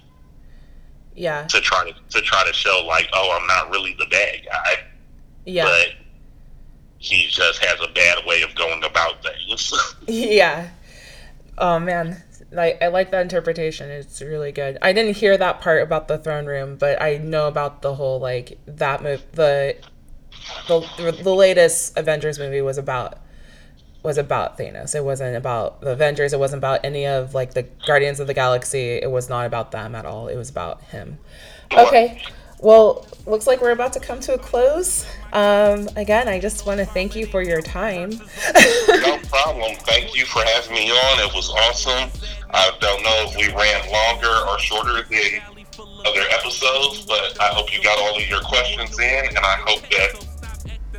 Yeah. to try to to try to show like, oh, I'm not really the bad guy, Yeah. but he just has a bad way of going about things. Yeah. Oh man, like I like that interpretation. It's really good. I didn't hear that part about the throne room, but I know about the whole like that move. The the the latest Avengers movie was about was about Thanos. It wasn't about the Avengers. It wasn't about any of like the Guardians of the Galaxy. It was not about them at all. It was about him. Okay. Well, looks like we're about to come to a close. Um, again, I just want to thank you for your time. no problem. Thank you for having me on. It was awesome. I don't know if we ran longer or shorter than other episodes, but I hope you got all of your questions in, and I hope that,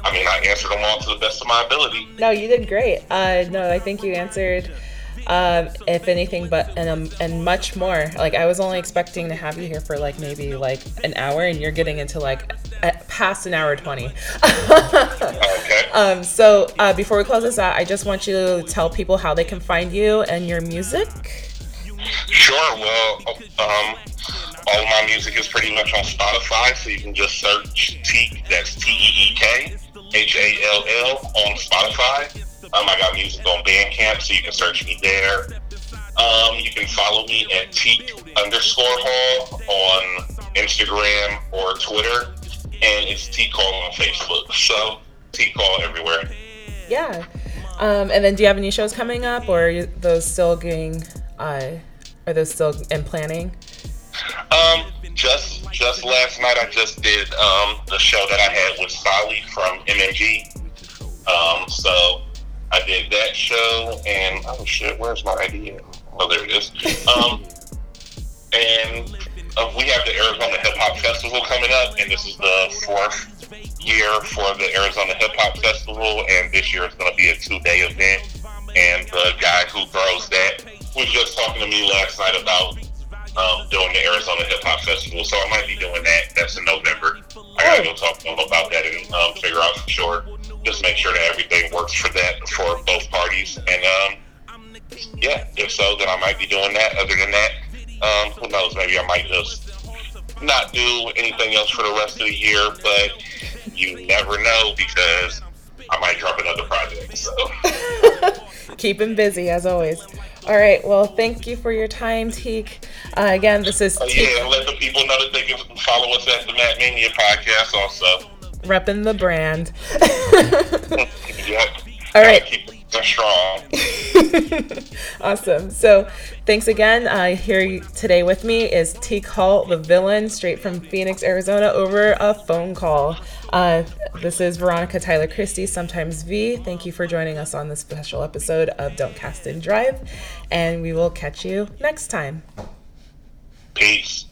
I mean, I answered them all to the best of my ability. No, you did great. Uh, no, I think you answered, um, if anything, but and um, and much more. Like I was only expecting to have you here for like maybe like an hour, and you're getting into like past an hour twenty. Okay. um, so uh, before we close this out, I just want you to tell people how they can find you and your music. Sure. Well, um, all of my music is pretty much on Spotify, so you can just search Teek. That's T E E K H A L L on Spotify. Um, I got music on Bandcamp, so you can search me there. Um, you can follow me at Teek underscore Hall on Instagram or Twitter, and it's Teek Hall on Facebook. So Teek Hall everywhere. Yeah. Um, and then, do you have any shows coming up, or are those still getting? Uh, are those still in planning? Um, just just last night, I just did um, the show that I had with Wale from MMG. Um, so I did that show, and oh shit, where's my idea? Oh, there it is. Um, and uh, we have the Arizona Hip Hop Festival coming up, and this is the fourth year for the Arizona Hip Hop Festival, and this year it's going to be a two-day event. And the guy who throws that was just talking to me last night about um, doing the Arizona Hip Hop Festival, so I might be doing that. That's in November. I gotta go talk to him about that and um, figure out for sure. Just make sure that everything works for that for both parties. And um, yeah, if so, then I might be doing that. Other than that, um, who knows? Maybe I might just not do anything else for the rest of the year. But you never know because I might drop another project. So. Keep him busy as always. All right. Well, thank you for your time, Teek. Uh, again, this is Oh, yeah, let the people know that they can follow us at the Mat Mania podcast also. repping the brand. yep. All right. Strong. awesome. So, thanks again. Uh, here today with me is Teek Hall, the villain, straight from Phoenix, Arizona, over a phone call. Uh, this is Veronica Tyler Christie, sometimes V. Thank you for joining us on this special episode of Don't Cast and Drive, and we will catch you next time. Peace.